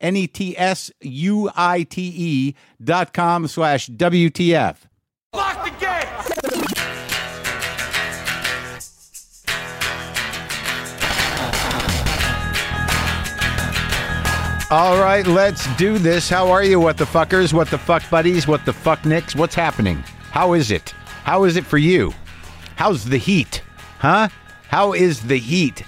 N E T S U I T E dot com slash WTF. Lock the gate! All right, let's do this. How are you, what the fuckers, what the fuck buddies, what the fuck nicks? What's happening? How is it? How is it for you? How's the heat? Huh? How is the heat?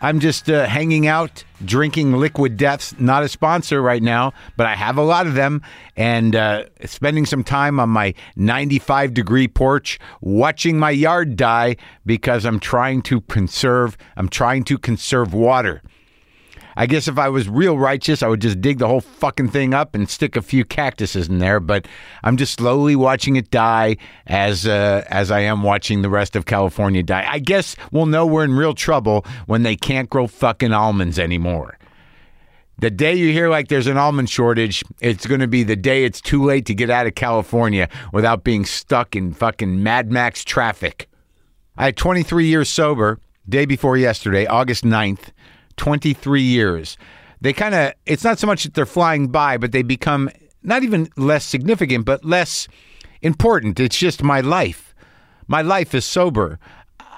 I'm just uh, hanging out, drinking liquid deaths. Not a sponsor right now, but I have a lot of them, and uh, spending some time on my 95 degree porch, watching my yard die because I'm trying to conserve. I'm trying to conserve water. I guess if I was real righteous, I would just dig the whole fucking thing up and stick a few cactuses in there. But I'm just slowly watching it die as uh, as I am watching the rest of California die. I guess we'll know we're in real trouble when they can't grow fucking almonds anymore. The day you hear like there's an almond shortage, it's going to be the day it's too late to get out of California without being stuck in fucking Mad Max traffic. I had 23 years sober, day before yesterday, August 9th. 23 years. They kind of, it's not so much that they're flying by, but they become not even less significant, but less important. It's just my life. My life is sober.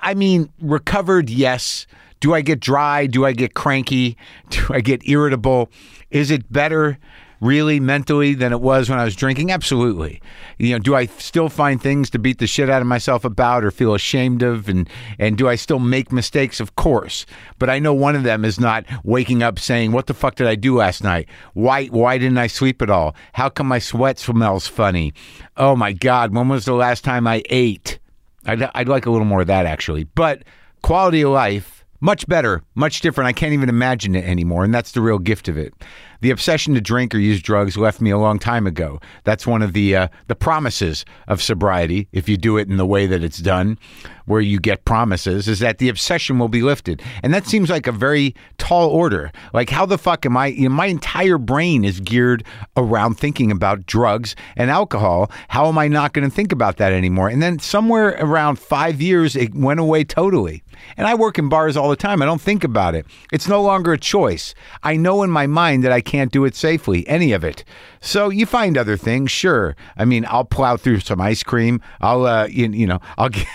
I mean, recovered, yes. Do I get dry? Do I get cranky? Do I get irritable? Is it better? Really mentally than it was when I was drinking? Absolutely. You know, do I still find things to beat the shit out of myself about or feel ashamed of and and do I still make mistakes? Of course. But I know one of them is not waking up saying, "What the fuck did I do last night? Why why didn't I sleep at all? How come my sweat smells funny? Oh my god, when was the last time I ate?" I'd, I'd like a little more of that actually. But quality of life much better, much different. I can't even imagine it anymore, and that's the real gift of it. The obsession to drink or use drugs left me a long time ago. That's one of the uh, the promises of sobriety. If you do it in the way that it's done, where you get promises, is that the obsession will be lifted, and that seems like a very tall order. Like how the fuck am I? You know, my entire brain is geared around thinking about drugs and alcohol. How am I not going to think about that anymore? And then somewhere around five years, it went away totally. And I work in bars all the time. I don't think about it. It's no longer a choice. I know in my mind that I can't do it safely, any of it. So you find other things, sure. I mean, I'll plow through some ice cream. I'll, uh, you, you know, I'll, get,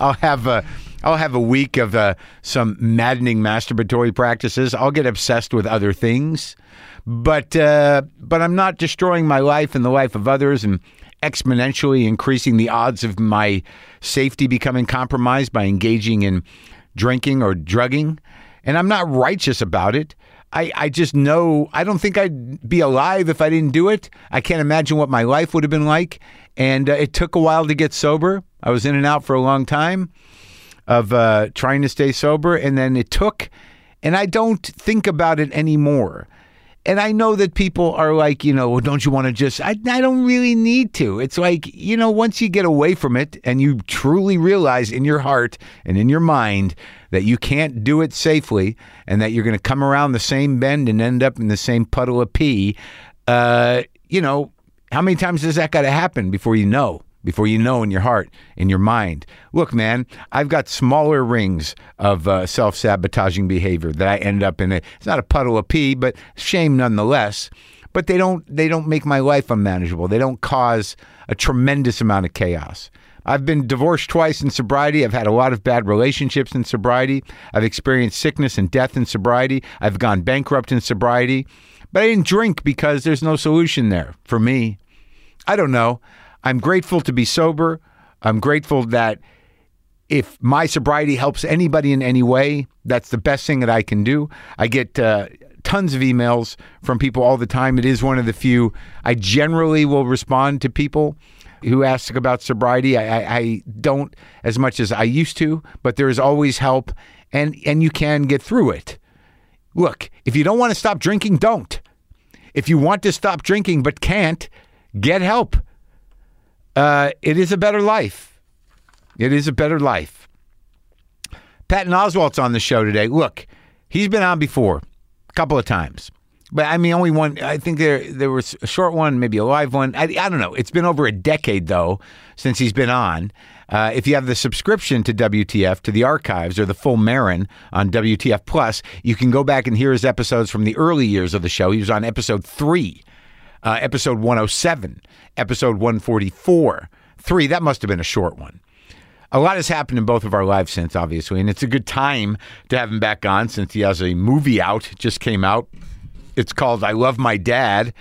I'll have a. I'll have a week of uh, some maddening masturbatory practices. I'll get obsessed with other things, but uh, but I'm not destroying my life and the life of others and exponentially increasing the odds of my safety becoming compromised by engaging in drinking or drugging. And I'm not righteous about it. I, I just know I don't think I'd be alive if I didn't do it. I can't imagine what my life would have been like. And uh, it took a while to get sober. I was in and out for a long time of uh, trying to stay sober. And then it took, and I don't think about it anymore. And I know that people are like, you know, well, don't you want to just, I, I don't really need to. It's like, you know, once you get away from it and you truly realize in your heart and in your mind that you can't do it safely and that you're going to come around the same bend and end up in the same puddle of pee, uh, you know, how many times does that got to happen before you know? Before you know in your heart, in your mind. Look, man, I've got smaller rings of uh, self sabotaging behavior that I end up in. It's not a puddle of pee, but shame nonetheless. But they don't they don't make my life unmanageable. They don't cause a tremendous amount of chaos. I've been divorced twice in sobriety. I've had a lot of bad relationships in sobriety. I've experienced sickness and death in sobriety. I've gone bankrupt in sobriety. But I didn't drink because there's no solution there for me. I don't know. I'm grateful to be sober. I'm grateful that if my sobriety helps anybody in any way, that's the best thing that I can do. I get uh, tons of emails from people all the time. It is one of the few I generally will respond to people who ask about sobriety. I, I, I don't as much as I used to, but there is always help, and and you can get through it. Look, if you don't want to stop drinking, don't. If you want to stop drinking but can't, get help. Uh, it is a better life. It is a better life. Patton Oswalt's on the show today. Look, he's been on before a couple of times. But I mean, only one. I think there there was a short one, maybe a live one. I, I don't know. It's been over a decade though since he's been on. Uh, if you have the subscription to WTF to the archives or the full Marin on WTF Plus, you can go back and hear his episodes from the early years of the show. He was on episode three, uh, episode 107, episode 144. Three. That must have been a short one. A lot has happened in both of our lives since, obviously, and it's a good time to have him back on since he has a movie out, just came out. It's called "I Love My Dad,"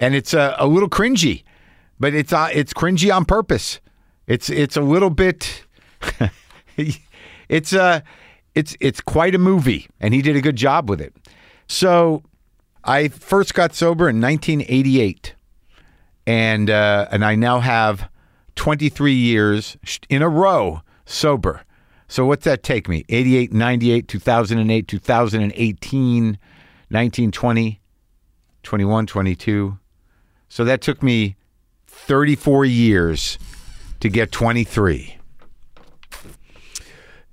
and it's a, a little cringy, but it's uh, it's cringy on purpose. It's it's a little bit, it's uh it's it's quite a movie, and he did a good job with it. So, I first got sober in 1988, and uh, and I now have 23 years in a row sober. So what's that take me? 88, 98, 2008, 2018, 19, 20, 21, 22. So that took me 34 years to get 23.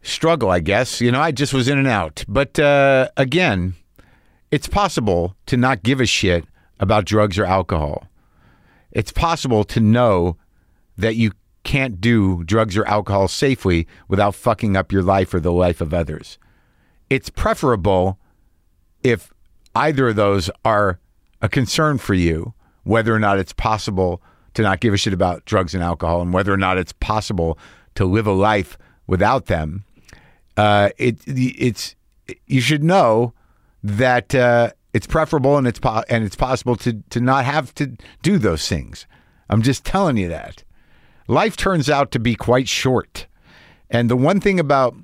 Struggle, I guess. You know, I just was in and out. But uh, again, it's possible to not give a shit about drugs or alcohol. It's possible to know that you can't do drugs or alcohol safely without fucking up your life or the life of others. It's preferable if either of those are a concern for you, whether or not it's possible to not give a shit about drugs and alcohol and whether or not it's possible to live a life without them. Uh, it, it's you should know that uh, it's preferable and it's po- and it's possible to to not have to do those things. I'm just telling you that life turns out to be quite short. And the one thing about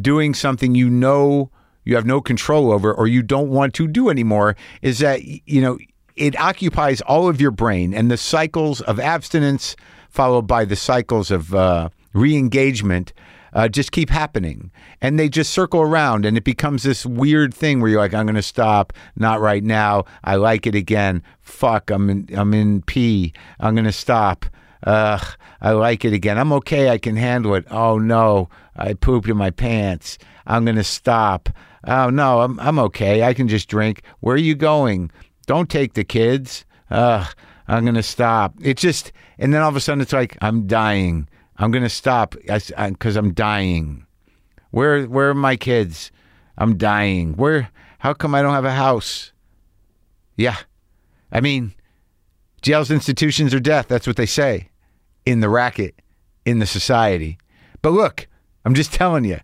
doing something you know you have no control over or you don't want to do anymore is that, you know, it occupies all of your brain and the cycles of abstinence followed by the cycles of uh, re engagement. Uh, just keep happening and they just circle around and it becomes this weird thing where you're like i'm going to stop not right now i like it again fuck i'm in i'm in p i'm going to stop Ugh, I like it again. I'm okay. I can handle it. Oh no, I pooped in my pants. I'm gonna stop. Oh no, I'm I'm okay. I can just drink. Where are you going? Don't take the kids. Ugh, I'm gonna stop. It just and then all of a sudden it's like I'm dying. I'm gonna stop because I'm dying. Where where are my kids? I'm dying. Where? How come I don't have a house? Yeah, I mean, jails, institutions, or death. That's what they say in the racket, in the society. But look, I'm just telling you,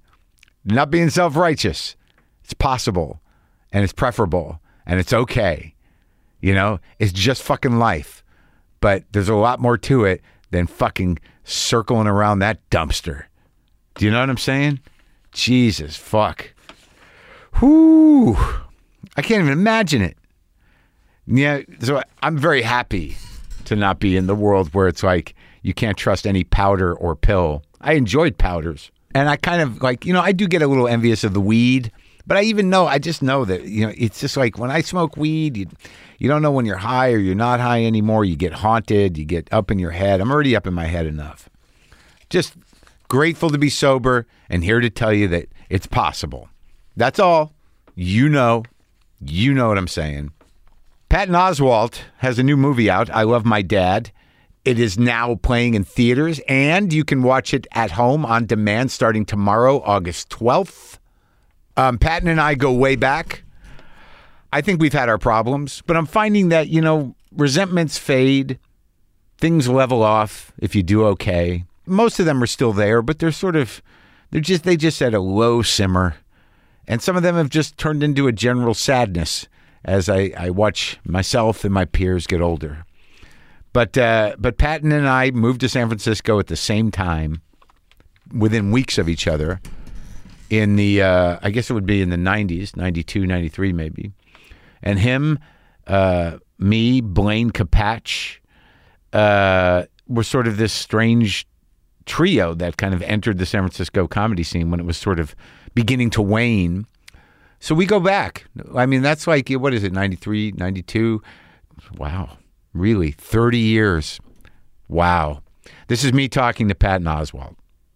not being self righteous. It's possible and it's preferable and it's okay. You know, it's just fucking life. But there's a lot more to it than fucking circling around that dumpster. Do you know what I'm saying? Jesus fuck. Whoo. I can't even imagine it. Yeah, so I'm very happy to not be in the world where it's like you can't trust any powder or pill. I enjoyed powders. And I kind of like, you know, I do get a little envious of the weed, but I even know, I just know that, you know, it's just like when I smoke weed, you, you don't know when you're high or you're not high anymore. You get haunted, you get up in your head. I'm already up in my head enough. Just grateful to be sober and here to tell you that it's possible. That's all. You know, you know what I'm saying. Patton Oswalt has a new movie out, I Love My Dad. It is now playing in theaters, and you can watch it at home on demand starting tomorrow, August 12th. Um, Patton and I go way back. I think we've had our problems, but I'm finding that, you know, resentments fade, things level off if you do okay. Most of them are still there, but they're sort of, they're just, they just at a low simmer. And some of them have just turned into a general sadness as I, I watch myself and my peers get older. But uh, but Patton and I moved to San Francisco at the same time, within weeks of each other. In the uh, I guess it would be in the '90s, '92, '93 maybe, and him, uh, me, Blaine Capatch, uh, were sort of this strange trio that kind of entered the San Francisco comedy scene when it was sort of beginning to wane. So we go back. I mean, that's like, what is it, 93, 92? Wow. Really? 30 years. Wow. This is me talking to Patton Oswalt.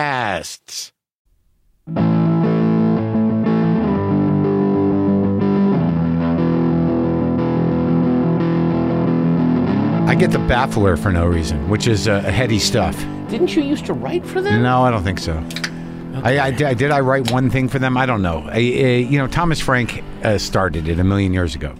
podcasts. I get the baffler for no reason, which is uh, heady stuff. Didn't you used to write for them? No, I don't think so. I, I, did, did I write one thing for them? I don't know. I, I- you know, Thomas Frank uh, started it a million years ago.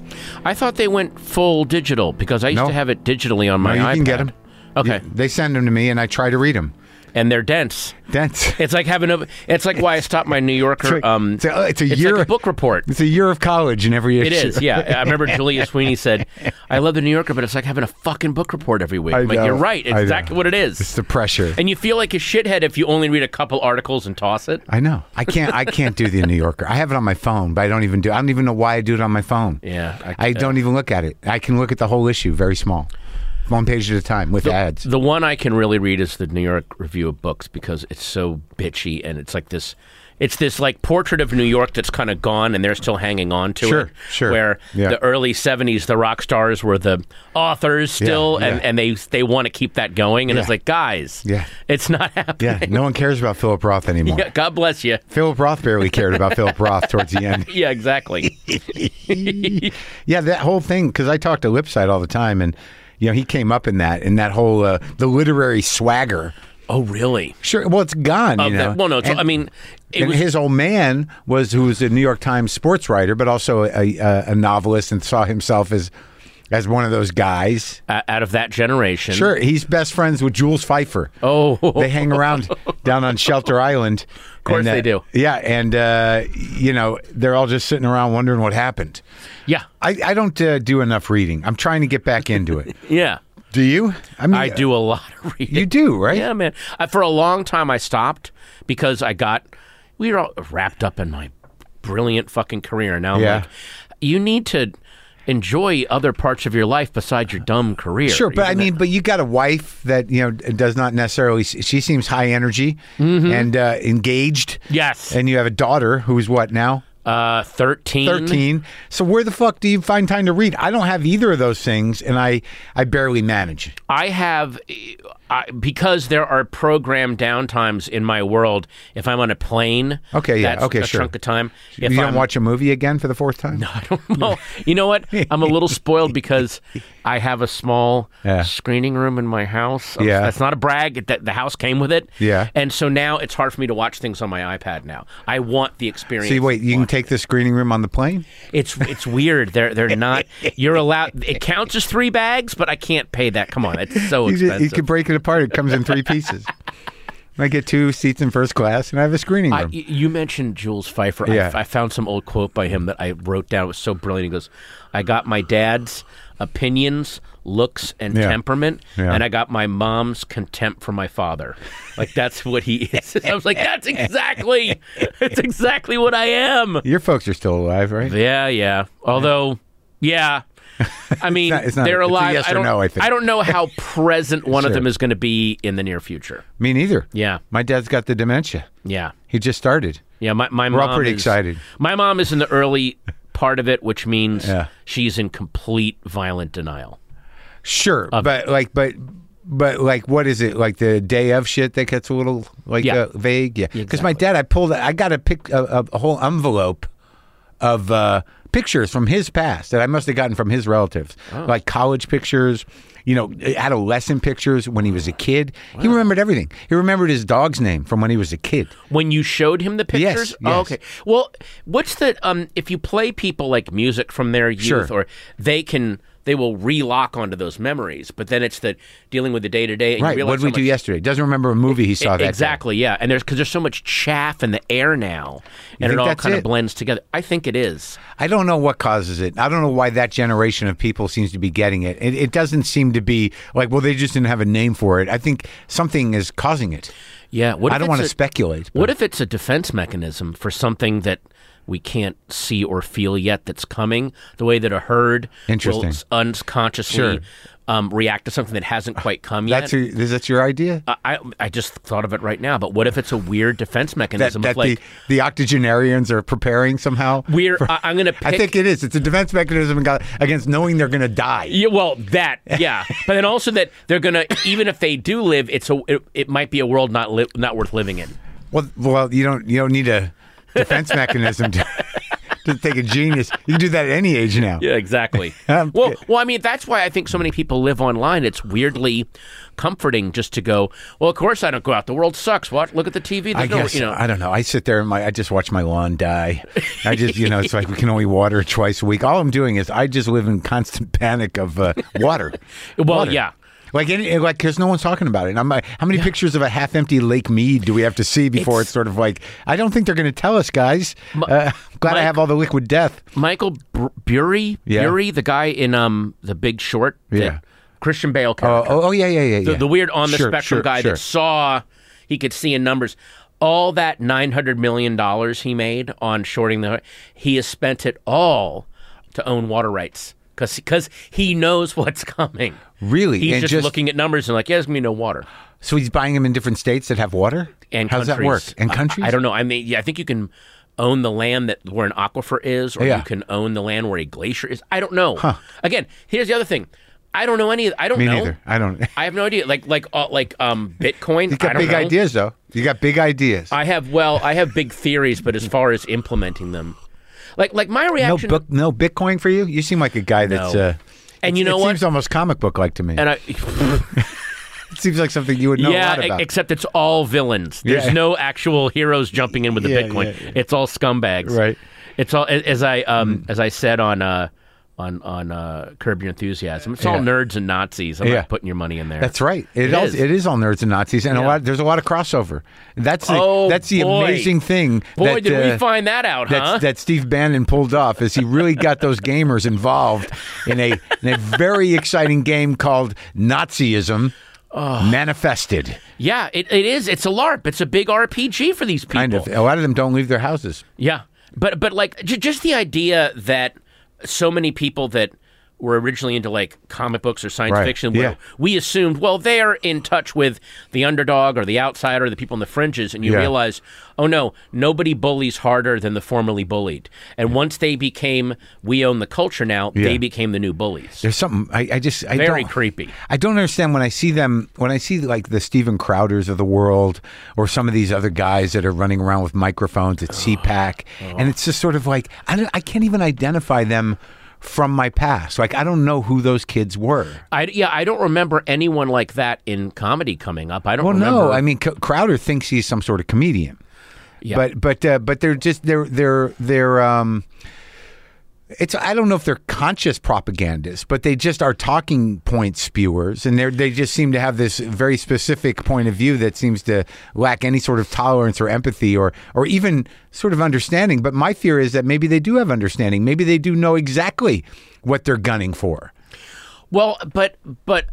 I thought they went full digital because I used No. to have it digitally on my you iPad. can get them. Okay, They send them to me, and I try to read them. And they're dense. That's It's like having a. It's like why I stopped my New Yorker. It's a- um, it's a- it's a it's year- like a book report. it's a year of college in every It issue. is, yeah. I remember Julia Sweeney said, "I love the New Yorker, but it's like having a fucking book report every week." I like, know. you're right. It's I exactly what it is. It's the pressure. And you feel like a shithead if you only read a couple articles and toss it. I know. I can't. I can't do the New Yorker. I have it on my phone, but I don't even do. I don't even know why I do it on my phone. Yeah, I don't even look at it. I can look at the whole issue very small, one page at a time with ads. The one I can really read is the New York Review of Books because it's so bitchy and it's like this. It's this like portrait of New York that's kind of gone and they're still hanging on to Sure, it. sure. Where Yeah. the early '70s, the rock stars were the authors still, Yeah, and, yeah. and they they want to keep that going. And it's like, guys, Yeah. it's not happening. yeah, no one cares about Philip Roth anymore. Yeah, God bless you. Philip Roth barely cared about Philip Roth towards the end. Yeah, exactly. Yeah, that whole thing because I talk to Lipsyte all the time, and you know he came up in that in that whole uh, the literary swagger. oh, really? Sure, well it's gone. Of you know. that- well, no. It's, And- I mean, and was his old man was who was a New York Times sports writer, but also a, a, a novelist, and saw himself as as one of those guys. uh, out of that generation. Sure, he's best friends with Jules Feiffer. Oh, They hang around down on Shelter Island. Of course they do. Yeah, and uh, you know they're all just sitting around wondering what happened. yeah, I, I don't uh, do enough reading. I'm trying to get back into it. yeah. Do you? I mean, I do a lot of reading. You do, right? Yeah, man. I, for a long time, I stopped because I got we were all wrapped up in my brilliant fucking career. Now I'm Yeah. like, you need to enjoy other parts of your life besides your dumb career. Sure, but I mean, but you got a wife that you know does not necessarily. She seems high energy and uh, engaged. yes, And you have a daughter who's what now? uh, thirteen. 13. So where the fuck do you find time to read? I don't have either of those things and I I barely manage. I have I, because there are program downtimes in my world. If I'm on a plane, Okay, yeah, that's okay, a sure. chunk of time. If you don't I'm, watch a movie again for the fourth time? No, I don't know. You know what? I'm a little spoiled because I have a small Yeah. screening room in my house. Yeah. That's not a brag. That the house came with it. Yeah. And so now it's hard for me to watch things on my iPad now. I want the experience. See, wait, you can take the screening room on the plane? It's it's weird. They're they're not. You're allowed. It counts as three bags, but I can't pay that. Come on, it's so expensive. just, you can break it apart. It comes in three pieces. I get two seats in first class and I have a screening room. y- you mentioned Jules Feiffer. Yeah. I, I found some old quote by him that I wrote down. It was so brilliant. He goes, "I got my dad's opinions, looks, and Yeah. temperament, Yeah. and I got my mom's contempt for my father." Like that's what he is. I was like, "That's exactly, that's exactly what I am." Your folks are still alive, right? Yeah, yeah. Although, yeah, I mean, not- it's not- they're it's a alive. yes I or don't, no, I think. I don't know how present one of them is going to be in the near future. Me neither. Yeah. My dad's got the dementia. Yeah. He just started. Yeah, my, my We're all mom pretty is- excited. My mom is in the early part of it, which means Yeah. she's in complete violent denial. Sure, but like, but. But like, what is it like the day of shit that gets a little like Yeah. uh, vague? Yeah, because my dad, I pulled, I got a pick a, a, a whole envelope of uh, pictures from his past that I must have gotten from his relatives, Oh. like college pictures, you know, adolescent pictures when he was a kid. He remembered everything. He remembered his dog's name from when he was a kid. When you showed him the Yes, pictures, yes. Oh, okay. Well, what's the um? If you play people like music from their youth, Sure. or they can, they will relock onto those memories. But then it's the dealing with the day to day. Right. What did we do yesterday? Doesn't remember a movie he saw that day. Exactly. Yeah, and there's because there's so much chaff in the air now, and it all kind of blends together. I think it is. I don't know what causes it. I don't know why that generation of people seems to be getting it. It, it doesn't seem to be like, well, they just didn't have a name for it. I think something is causing it. Yeah. What I don't want to speculate. but- What if it's a defense mechanism for something that we can't see or feel yet that's coming? The way that a herd will unconsciously Sure. um, react to something that hasn't quite come yet. That's your, is that your idea? I, I I just thought of it right now. But what if it's a weird defense mechanism? that of like the, the octogenarians are preparing somehow? we're I, I'm going to. I think it is. It's a defense mechanism against knowing they're going to die. Yeah, well, that yeah, but then also that they're gonna even if they do live, it's a it, it might be a world not li- not worth living in. Well, well, you don't you don't need a defense mechanism to, take a genius. You can do that at any age now. Yeah, exactly. Well, well, I mean, that's why I think so many people live online. It's weirdly comforting just to go. Well, of course I don't go out. The world sucks. What? Look at the TV. I no, guess you know. I don't know. I sit there and my I just watch my lawn die. I just you know it's like we can only water twice a week. All I'm doing is I just live in constant panic of uh, water. well, Water. yeah. Like any, like because no one's talking about it. And I'm like, how many pictures of a half empty Lake Mead do we have to see before it's, It's- sort of like I don't think they're going to tell us, guys. uh, glad I have all the liquid death. Michael Burry, Yeah. Burry, the guy in um the Big Short, Yeah. Christian Bale Oh, character, oh, oh, yeah, yeah, yeah. the, yeah. the weird on the Sure, spectrum sure, guy sure. that saw he could see in numbers. All that nine hundred million dollars he made on shorting the, he has spent it all to own water rights because because he knows what's coming. Really? He's And just, just- looking at numbers and like, yeah, there's gonna be no water. So he's buying them in different states that have water. And how does that work? And I- countries? I, don't know. I mean, yeah, I think you can own the land that where an aquifer is, or Yeah. you can own the land where a glacier is. I don't know. Again, here's the other thing. I don't know any. I don't Me know. neither. I don't. I have no idea. Like like uh, like um Bitcoin. You I got big know. ideas though. You got big ideas. I have well, I have big theories, but as far as implementing them, like like my no reaction. book, no Bitcoin for you. You seem like a guy that's. No. Uh, And you it know what? It seems almost comic book like to me. and I, it seems like something you would know a yeah, lot about. except it's all villains. There's Yeah. no actual heroes jumping in with the Yeah, Bitcoin. It's all scumbags. Right. It's all as as I um as I said on uh on on uh, Curb Your Enthusiasm. It's all nerds and Nazis. I'm Yeah. not putting your money in there. That's right. It, It all, is. it is all nerds and Nazis, and a lot. There's a lot of crossover. That's the, Oh, that's the boy. amazing thing. Boy, that, did uh, we find that out, huh? that Steve Bannon pulled off is he really got those gamers involved in a in a very exciting game called Nazism Manifested. yeah, it, it is. It's a LARP. It's a big RPG for these people. Kind of. A lot of them don't leave their houses. Yeah, but but like j- just the idea that so many people that were originally into like comic books or science Right, fiction, yeah. we assumed, well, they're in touch with the underdog or the outsider, the people in the fringes, and you Yeah. realize, oh no, nobody bullies harder than the formerly bullied. And once they became, we own the culture now, Yeah. they became the new bullies. There's something I, I just I Very don't, creepy. I don't understand when I see them when I see like the Steven Crowders of the world or some of these other guys that are running around with microphones at CPAC, and it's just sort of like I don't, I can't even identify them from my past. Like I don't know who those kids were. I, yeah, I don't remember anyone like that in comedy coming up. I don't Well, remember. no, I mean C- Crowder thinks he's some sort of comedian, Yeah. but but uh, but they're just they're they're they're um. It's I don't know if they're conscious propagandists, but they just are talking point spewers, and they they just seem to have this very specific point of view that seems to lack any sort of tolerance or empathy or or even sort of understanding. But my fear is that maybe they do have understanding. Maybe they do know exactly what they're gunning for. Well, but but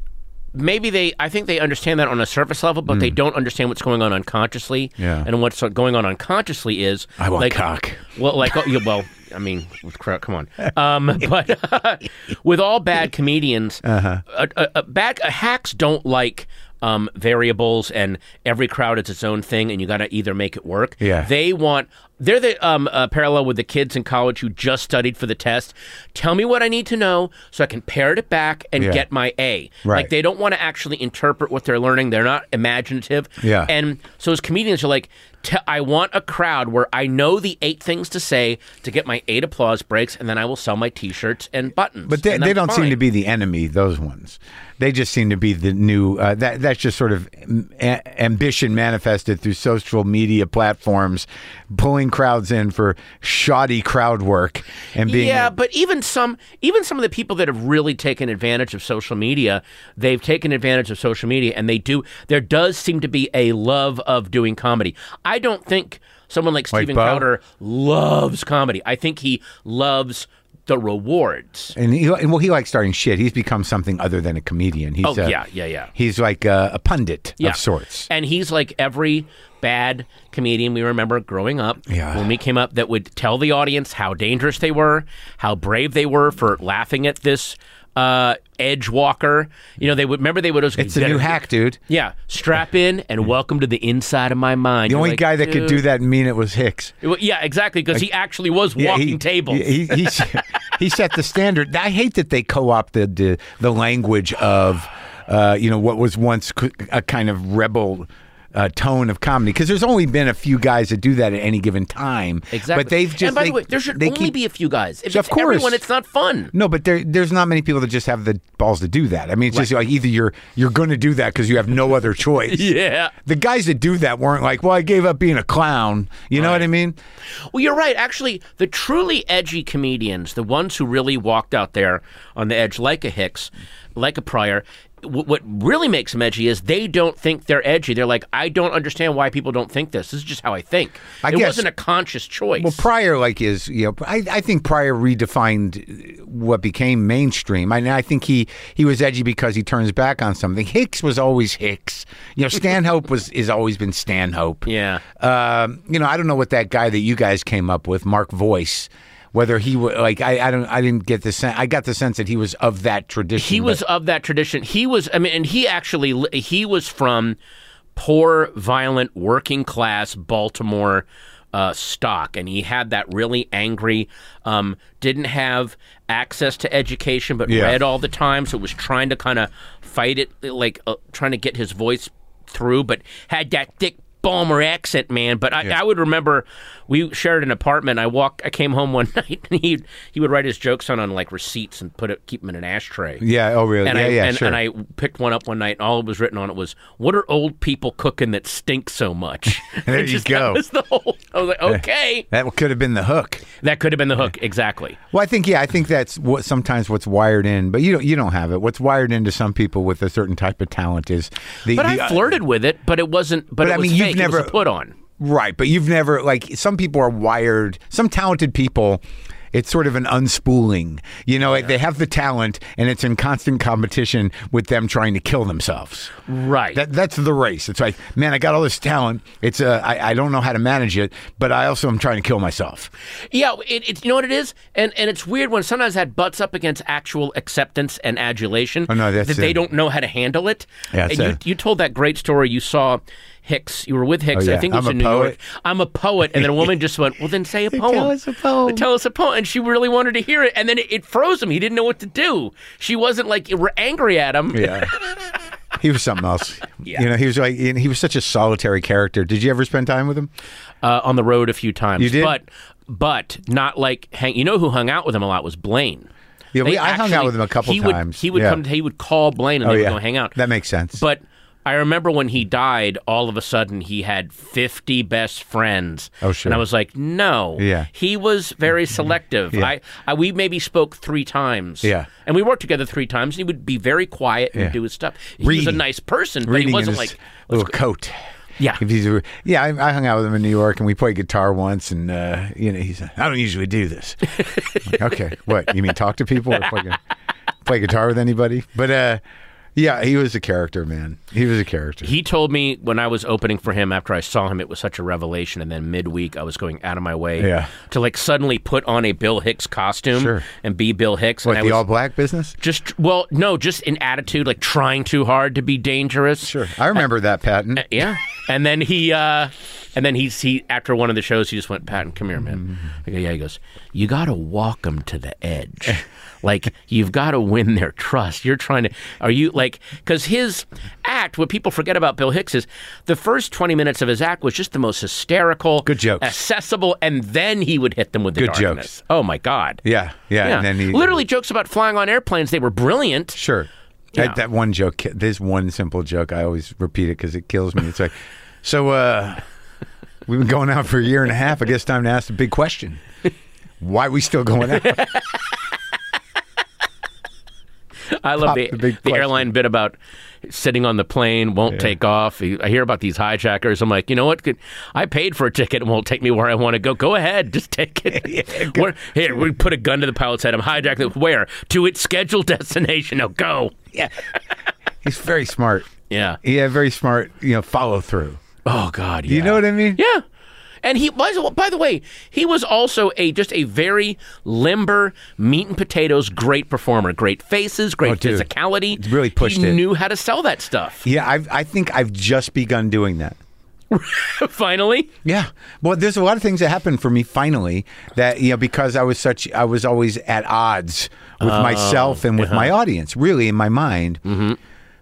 maybe they I think they understand that on a surface level, but they don't understand what's going on unconsciously. Hmm. Yeah. And what's going on unconsciously is I want like, cock. Well, like oh, yeah, well, I mean, come on. Um, but with all bad comedians, uh-huh. uh, uh, bad uh, hacks don't like. Um, variables and every crowd is its own thing, and you got to either make it work. Yeah. they want they're the um, uh, parallel with the kids in college who just studied for the test. Tell me what I need to know so I can parrot it back and Yeah. get my A. Right. Like they don't want to actually interpret what they're learning. They're not imaginative. Yeah. And so as comedians are like, "Te- I want a crowd where I know the eight things to say to get my eight applause breaks, and then I will sell my T-shirts and buttons. But they, they don't seem to be the enemy. Those ones, they just seem to be the new. Uh, that that's just sort of a- ambition manifested through social media platforms, pulling crowds in for shoddy crowd work and being. yeah, but even some even some of the people that have really taken advantage of social media, they've taken advantage of social media and they do there does seem to be a love of doing comedy. I don't think someone like Like Steven Bo? Crowder loves comedy. I think he loves the rewards. And he, well, he likes starting shit. He's become something other than a comedian. He's Oh, a- yeah, yeah, yeah. He's like a, a pundit Yeah. of sorts. And he's like every bad comedian we remember growing up Yeah. when we came up that would tell the audience how dangerous they were, how brave they were for laughing at this uh, edge walker. You know, they would remember they would always It's a new hack, dude. Yeah, strap in and welcome to the inside of my mind. The You're only like, guy that could do that and mean it was Hicks. Well, Yeah, exactly, because he actually was Yeah, walking he, tables. He, he, he, he set the standard. I hate that they co-opted the, the language of, uh, you know, what was once a kind of rebel uh, tone of comedy. Because there's only been a few guys that do that at any given time. exactly. But they've just. and by they, the way, there should only keep, be a few guys. If Of course. everyone, it's not fun. No, but there, there's not many people that just have the balls to do that. I mean, it's just like either you're you're going to do that because you have no other choice. Yeah. The guys that do that weren't like, well, I gave up being a clown. You know what I mean? Well, you're right. Actually, the truly edgy comedians, the ones who really walked out there on the edge, like a Hicks, like a Pryor, w- what really makes them edgy is they don't think they're edgy. They're like, I don't understand why people don't think this. This is just how I think. I it guess- wasn't a conscious choice. Well, Pryor, like, is you know, I, I think Pryor redefined what became mainstream. I, I think he he was edgy because he turns back on something. Hicks was always Hicks. You know, Stanhope was has always been Stanhope. yeah. Um, you know, I don't know what that guy that you guys came up with, Mark Voice, whether he was like I, I don't I didn't get the sense. I got the sense that he was of that tradition. He but- was of that tradition. He was, I mean, and he actually, he was from poor, violent, working class Baltimore uh, stock, and he had that really angry. Um, didn't have access to education, but Yeah. read all the time, so was trying to kind of fight it, like uh, trying to get his voice through, but had that thick. Balmer accent, man. But I, I would remember we shared an apartment. I walked. I came home one night, and he he would write his jokes on on like receipts and put it, keep them in an ashtray. Yeah. Oh, really? And yeah. I yeah. and, sure. and I picked one up one night, and all it was written on it was, "What are old people cooking that stink so much?" There you just- go. That was the whole. I was like, okay, that could have been the hook. that could have been the hook. Exactly. Well, I think yeah, I think that's what sometimes what's wired in, but you don't you don't have it. What's wired into some people with a certain type of talent is the. But the, uh, I flirted with it, but it wasn't. But, But it I mean, was never- put on. Right, but you've never like some people are wired. Some talented people, it's sort of an unspooling. You know, they have the talent, and it's in constant competition with them trying to kill themselves. Right. That that's the race. It's like, man, I got all this talent. It's uh, I, I don't know how to manage it, but I also am trying to kill myself. Yeah, it, it, you know what it is, and and it's weird when sometimes that butts up against actual acceptance and adulation. Oh, no, that's that they it. don't know how to handle it. Yeah, and you, you told that great story. You saw Hicks. You were with Hicks. Oh, yeah. I think it was I'm in New poet. York. I'm a poet, and then a woman just went, "Well, then say a poem. Tell us a poem. Tell us a poem." And she really wanted to hear it, and then it, it froze him. He didn't know what to do. She wasn't like we're angry at him. Yeah. He was something else. Yeah. You know, he was like he was such a solitary character. Did you ever spend time with him? uh, on the road a few times. You did? but but not like hang. You know who hung out with him a lot was Blaine. Yeah, we, I hung out with him a couple he would, times. He would Yeah. come. He would call Blaine, and Oh they yeah, would go hang out. That makes sense. But I remember when he died, all of a sudden he had 50 best friends. Oh, sure. And I was like, no. Yeah. He was very selective. Yeah. I, I We maybe spoke three times. Yeah. And we worked together three times. And he would be very quiet and Yeah. do his stuff. He was a nice person, but Reading he wasn't like, little coat. yeah. If he's a- yeah, I, I hung out with him in New York, and we played guitar once, and uh, you know, he's. I don't usually do this. Like, okay, what you mean? Talk to people or play, play guitar with anybody? But uh, Yeah, he was a character, man. He was a character. He told me when I was opening for him after I saw him, it was such a revelation. And then midweek, I was going out of my way Yeah. to like suddenly put on a Bill Hicks costume Sure. and be Bill Hicks. what and I the was all black business? just well, no, just an attitude like trying too hard to be dangerous. Sure, I remember that, Patton. Yeah. And then he, uh, and then he's he after one of the shows, he just went, Patton, come here, man. I go, yeah. He goes, you got to walk him to the edge. like you've got to win their trust. You're trying to. Are you like because his act? What people forget about Bill Hicks is the first twenty minutes of his act was just the most hysterical, Good jokes. accessible, and then he would hit them with the Good darkness. jokes. Oh my god. Yeah, yeah, Yeah. and then he Literally jokes about flying on airplanes. They were brilliant. Sure. Yeah. That, that one joke, this one simple joke, I always repeat it because it kills me. It's like, so uh, we've been going out for a year and a half. I guess time to ask the big question: Why are we still going out? I love the, the the airline bit about sitting on the plane, won't take off. I hear about these hijackers. I'm like, you know what? I paid for a ticket and won't take me where I want to go. Go ahead, just take it. Where- here, we put a gun to the pilot's head. I'm hijacking it. Where? To its scheduled destination. Now go. yeah, he's very smart. Yeah. Yeah, very smart. You know, follow through. Oh God. Yeah. You know what I mean? Yeah. And he by the, by the way, he was also a just a very limber, meat and potatoes, great performer. Great faces, great Oh, dude. physicality. Really pushed he it. knew how to sell that stuff. Yeah, I've, I think I've just begun doing that. Finally. Yeah. Well, there's a lot of things that happened for me finally that, you know, because I was such, I was always at odds with myself and with my audience, really in my mind. Mm-hmm.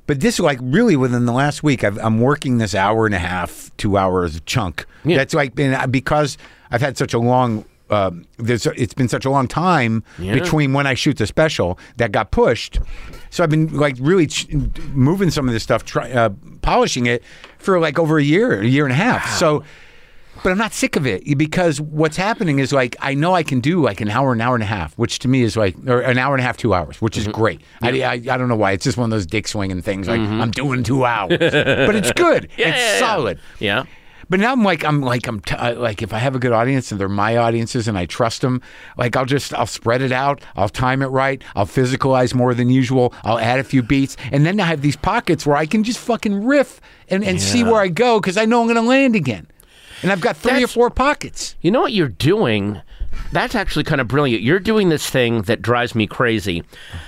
But this, like, really within the last week, I've, I'm working this hour and a half, two hours chunk. Yeah. That's like been because I've had such a long. Um, there's it's been such a long time Yeah. between when I shoot the special that got pushed, so I've been like really ch- moving some of this stuff, try, uh, polishing it for like over a year, a year and a half. So, but I'm not sick of it because what's happening is like I know I can do like an hour, an hour and a half, which to me is like or an hour and a half, two hours, which is great. I, I I don't know why. It's just one of those dick swinging things. Like I'm doing two hours, but it's good. It's solid. Yeah. But now I'm like I'm like I'm t- uh, like if I have a good audience and they're my audiences and I trust them, like I'll just I'll spread it out, I'll time it right, I'll physicalize more than usual, I'll add a few beats, and then I have these pockets where I can just fucking riff and, and see where I go because I know I'm going to land again, and I've got three That's- or four pockets. You know what you're doing? That's actually kind of brilliant. You're doing this thing that drives me crazy,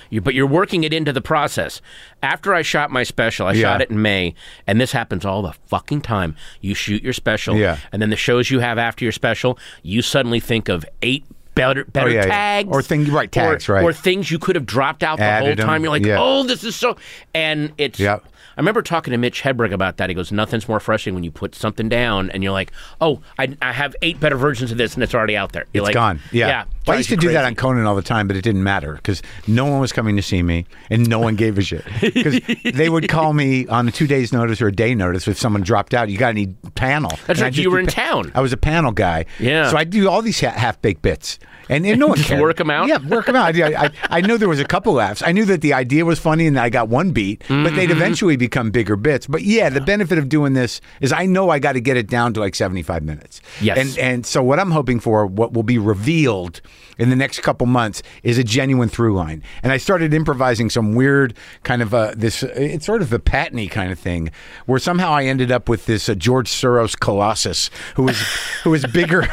you, but you're working it into the process. After I shot my special, I Yeah. shot it in May, and this happens all the fucking time. You shoot your special, Yeah. and then the shows you have after your special, you suddenly think of eight better better Oh, yeah, yeah. tags Or thing- right, tags, or, right. or things you could have dropped out the whole Added 'em, time. You're like, yeah. oh, this is so, and it's. Yep. I remember talking to Mitch Hedberg about that. He goes, "Nothing's more frustrating when you put something down and you're like, oh, I, I have eight better versions of this and it's already out there. You're It's like, gone. Yeah. yeah. Well, I used to do that on Conan all the time, but it didn't matter because no one was coming to see me and no one gave a shit. Because they would call me on a two days notice or a day notice if someone dropped out. You got any panel? That's And right, you were in pa- town. I was a panel guy. Yeah. So I do all these half baked bits. And, and no one cared. work 'em out? Yeah, work them out. I, I, I knew there was a couple laughs. I knew that the idea was funny and I got one beat, but Mm-hmm. they'd eventually become bigger bits. But yeah, the benefit of doing this is I know I got to get it down to like 75 minutes. Yes. And, and so what I'm hoping for, what will be revealed in the next couple months, is a genuine through line. And I started improvising some weird kind of uh, this. It's sort of the patney kind of thing, where somehow I ended up with this uh, George Soros colossus, who was who was bigger.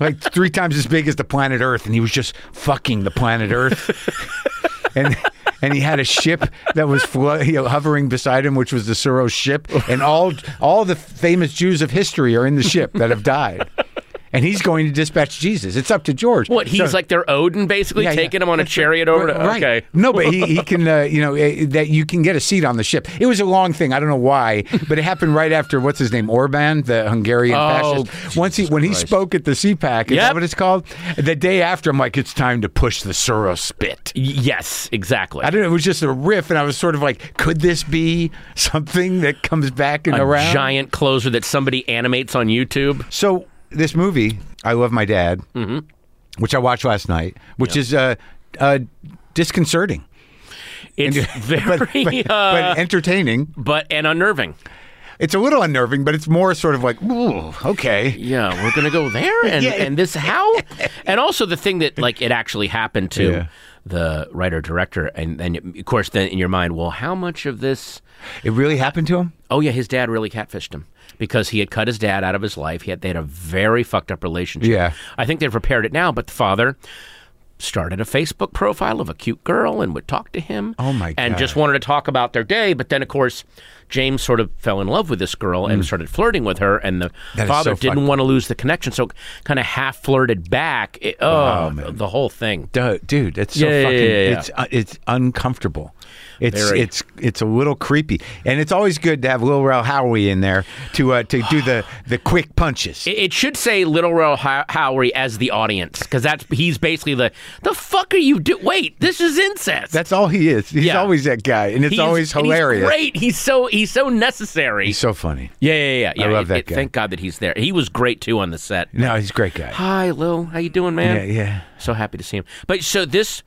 Like three times as big as the planet Earth, and he was just fucking the planet Earth, and and he had a ship that was flo- hovering beside him, which was the Soros ship, and all all the famous Jews of history are in the ship that have died, and he's going to dispatch Jesus. It's up to George. What, he's So- like their Odin, basically, Yeah, yeah. taking him on a chariot over to. Right. Okay. No, but he, he can, uh, you know, uh, that you can get a seat on the ship. It was a long thing. I don't know why, but it happened right after what's his name, Orban, the Hungarian Oh, fascist. Once he, when he spoke at the CPAC, is Yep. that what it's called? The day after, I'm like, it's time to push the Soros spit. Y- Yes, exactly. I don't know. It was just a riff, and I was sort of like, could this be something that comes back and a around? giant closer that somebody animates on YouTube. So this movie, I love my dad, Mm-hmm. which I watched last night, which is uh, uh, disconcerting. It's very, but, but, but, but entertaining. and unnerving. It's a little unnerving, but it's more sort of like, ooh, okay. Yeah, we're gonna go there, and Yeah. and this how, and also the thing that like it actually happened to. Yeah. the writer director, and then of course then in your mind, well, how much of this? It really happened to him. Oh yeah, his dad really catfished him because he had cut his dad out of his life. He had they had a very fucked up relationship. Yeah. I think they've repaired it now, but the father started a Facebook profile of a cute girl and would talk to him. Oh, my god. And just wanted to talk about their day, but then of course James sort of fell in love with this girl and started flirting with her, and the Mm. That is father so didn't fucked- want to lose the connection, so kind of half flirted back. It- oh, man. the whole thing. Dude, dude, it's so Yeah, yeah, fucking. yeah, yeah. It's uh, it's uncomfortable. It's Very. it's it's a little creepy, and it's always good to have Lil Rel Howery in there to uh, to do the the quick punches. It, it should say Little Rel How- Howery as the audience because that's he's basically the the fuck are you do? Wait, this is incest. That's all he is. He's Yeah. always that guy, and it's He's- always and he's hilarious. great. He's so he's so necessary. He's so funny. yeah, yeah, yeah. yeah. I love It- that it- guy. Thank God that he's there. He was great too on the set. No, he's a great guy. Hi, Lil. How you doing, man? Yeah, yeah. So happy to see him. But so this,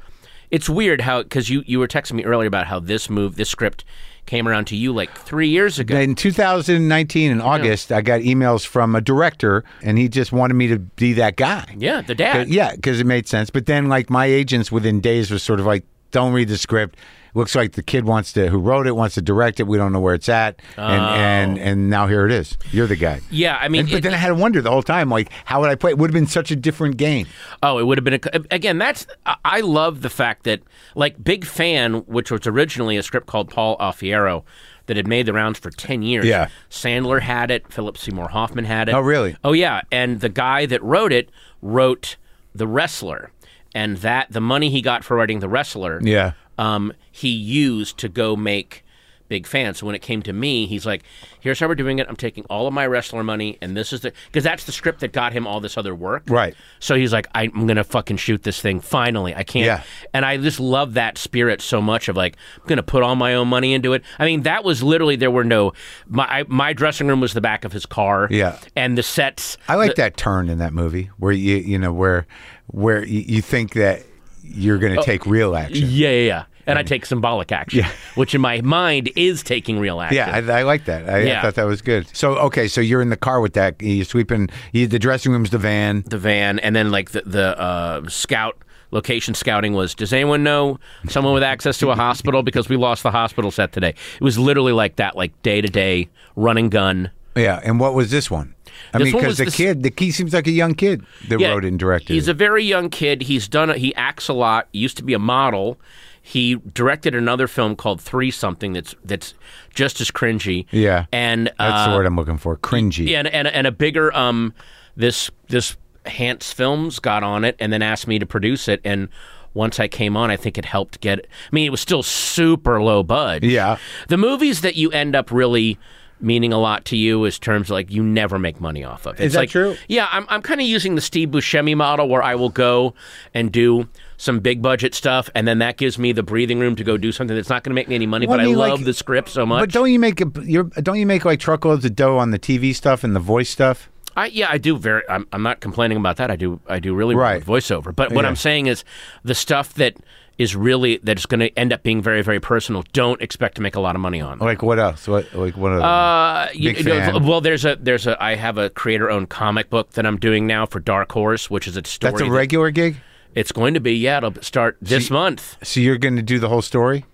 it's weird how because you you were texting me earlier about how this move, this script, came around to you like three years ago. In 2019, in August, I got emails from a director, and he just wanted me to be that guy. yeah, the dad. Yeah, because it made sense. But then, like, my agents within days was sort of like, "Don't read the script. Looks like the kid wants to, who wrote it, wants to direct it. We don't know where it's at." And oh. and and now here it is. You're the guy. Yeah, I mean, And- but it- then I had to wonder the whole time, like, how would I play? It would have been such a different game. Oh, it would have been a, again. That's I- I love the fact that like Big Fan, which was originally a script called Paul Aufiero, that had made the rounds for ten years. Yeah. Sandler had it. Philip Seymour Hoffman had it. Oh, really? Oh yeah, and the guy that wrote it wrote The Wrestler, and that the money he got for writing The Wrestler, Yeah. Um, he used to go make Big Fan. So when it came to me, he's like, "Here's how we're doing it. I'm taking all of my wrestler money, and this is the because that's the script that got him all this other work." Right. So he's like, I'm gonna fucking shoot this thing finally. I can't. Yeah. And I just love that spirit so much of like, I'm gonna put all my own money into it. I mean, that was literally there were no my I, my dressing room was the back of his car. Yeah. And the sets. I like that turn in that movie where you you know where where you, you think that you're going to take real action. Yeah, yeah, yeah. And I take symbolic action, Yeah. which in my mind is taking real action. Yeah, I, I like that. I, I thought that was good. So okay, so you're in the car with that. You're sweeping. You, the dressing room's the van. the van, and then like the the uh, scout location scouting was. Does anyone know someone with access to a hospital? Because we lost the hospital set today. It was literally like that, like day to day run and gun. Yeah, and what was this one? I This mean, because the this- kid, the key seems like a young kid that wrote it and directed. He's it. a very young kid. He's done. He acts a lot. Used to be a model. He directed another film called Threesomething that's that's just as cringy. yeah, and that's the uh, word I'm looking for. Cringy. and and and a bigger um this this Hans Films got on it and then asked me to produce it and once I came on I think it helped get. I mean it was still super low budge. Yeah. The movies that you end up really meaning a lot to you is terms like you never make money off of. It's that like, true? Yeah, I'm I'm kind of using the Steve Buscemi model where I will go and do some big budget stuff and then that gives me the breathing room to go do something that's not going to make me any money Well, but I I, love like- the script so much. But don't you make a, you're, don't you make like truckloads of dough on the TV stuff and the voice stuff? I, yeah, I do. Very. I'm, I'm not complaining about that. I do. I do really well Right. with voiceover. But what Yeah. I'm saying is, the stuff that is really that's going to end up being very, very personal. Don't expect to make a lot of money on. Like what else? What like what? Other, Uh, you- you know, well, there's a there's a I have a creator-owned comic book that I'm doing now for Dark Horse, which is a story. that's a that- regular gig. It's going to be yeah. It'll start this month. So you're going to do the whole story?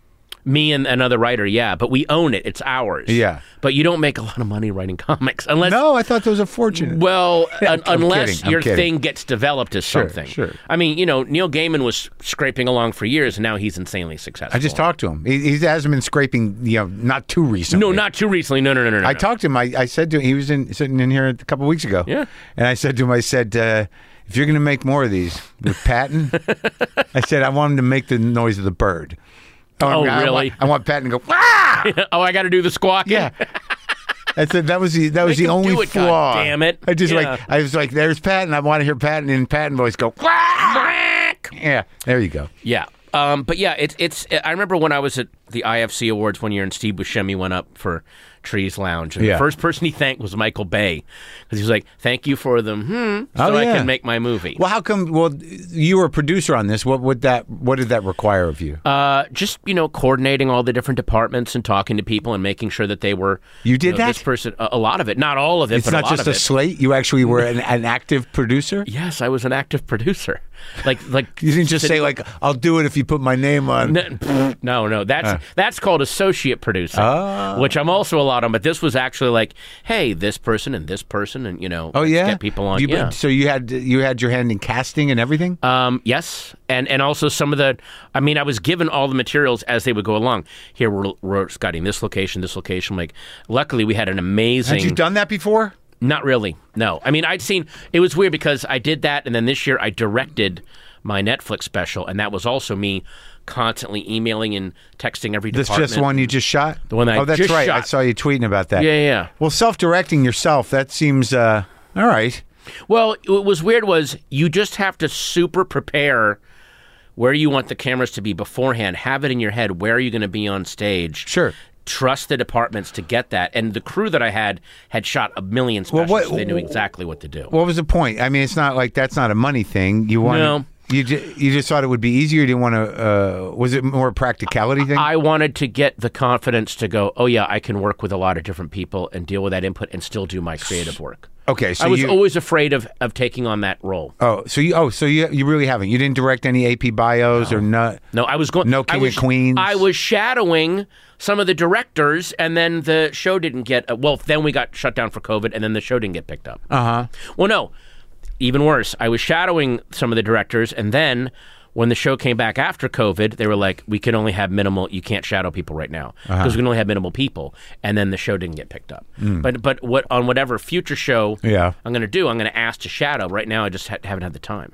Me and another writer, yeah. But we own it. It's ours. Yeah. But you don't make a lot of money writing comics unless No, I thought there was a fortune. Well, un- unless your kidding. thing gets developed as Sure, something. sure. I mean, you know, Neil Gaiman was scraping along for years, and now he's insanely successful. I just talked to him. He, he hasn't been scraping, you know, not too recently. No, not too recently. No, no, no, no. no. I talked to him. I, I said to him, he was in, sitting in here a couple of weeks ago. Yeah. And I said to him, I said, uh, if you're going to make more of these with Patton, I said, I want him to make the noise of the bird. I Oh, I really? want, I want Patton to go, ah! oh, I got to do the squawking. Yeah. I said that was the that was Make the only it, flaw. God damn it. I just Yeah. like I was like, there's Patton. I want to hear Patton in Patton voice go. "Quack!" Yeah, there you go. Yeah. Um, but yeah, it's it's. I remember when I was at the IFC Awards one year, and Steve Buscemi went up for Trees Lounge. And Yeah. the first person he thanked was Michael Bay because he was like, "Thank you for them, hmm, so Oh, I can make my movie." Well, how come? Well, you were a producer on this. What would that? What did that require of you? Uh, just you know, coordinating all the different departments and talking to people and making sure that they were. You did know, that? This person, a, a lot of it, not all of it, it's but not a lot just a it. slate. You actually were an, an active producer. Yes, I was an active producer. Like, like You didn't just say like, "I'll do it if you put my name on." no, no, that's that's called associate producer, Ah. which I'm also a lot on. But this was actually like, hey, this person and this person, and you know, Oh yeah, get people on. You, yeah. So you had you had your hand in casting and everything. Um, yes, and and also some of the. I mean, I was given all the materials as they would go along. Here we're, we're scouting this location, this location. Like, luckily we had an amazing. had you done that before? Not really. No. I mean, I'd seen. It was weird because I did that, and then this year I directed my Netflix special, and that was also me constantly emailing and texting every This department. just one you just shot. The one that I oh, that's just right. I saw you tweeting about that. Yeah, yeah. Well, self-directing yourself. That seems uh, all right. Well, what was weird was you just have to super prepare where you want the cameras to be beforehand. Have it in your head. Where are you going to be on stage? Sure. Trust the departments to get that. And the crew that I had had shot a million Well, specials. what- so they knew exactly what to do. What was the point? I mean, it's not like that's not a money thing. You want No. You just, you just thought it would be easier. You didn't want to. Uh, was it more practicality thing? I wanted to get the confidence to go, oh, yeah, I can work with a lot of different people and deal with that input and still do my creative work. okay, so I was you. always afraid of, of taking on that role. oh, so you. Oh, so you you really haven't. You didn't direct any AP bios or not. No, I was going. No I King was, of Queens? I was shadowing some of the directors, and then the show didn't get. Uh, well, then we got shut down for COVID, and then the show didn't get picked up. Uh huh. Well, no, even worse. I was shadowing some of the directors, and then when the show came back after COVID, they were like, "We can only have minimal. You can't shadow people right now because Uh-huh. we can only have minimal people." And then the show didn't get picked up. But but what on whatever future show. Yeah. I'm going to do, I'm going to ask to shadow. Right now, I just ha- haven't had the time.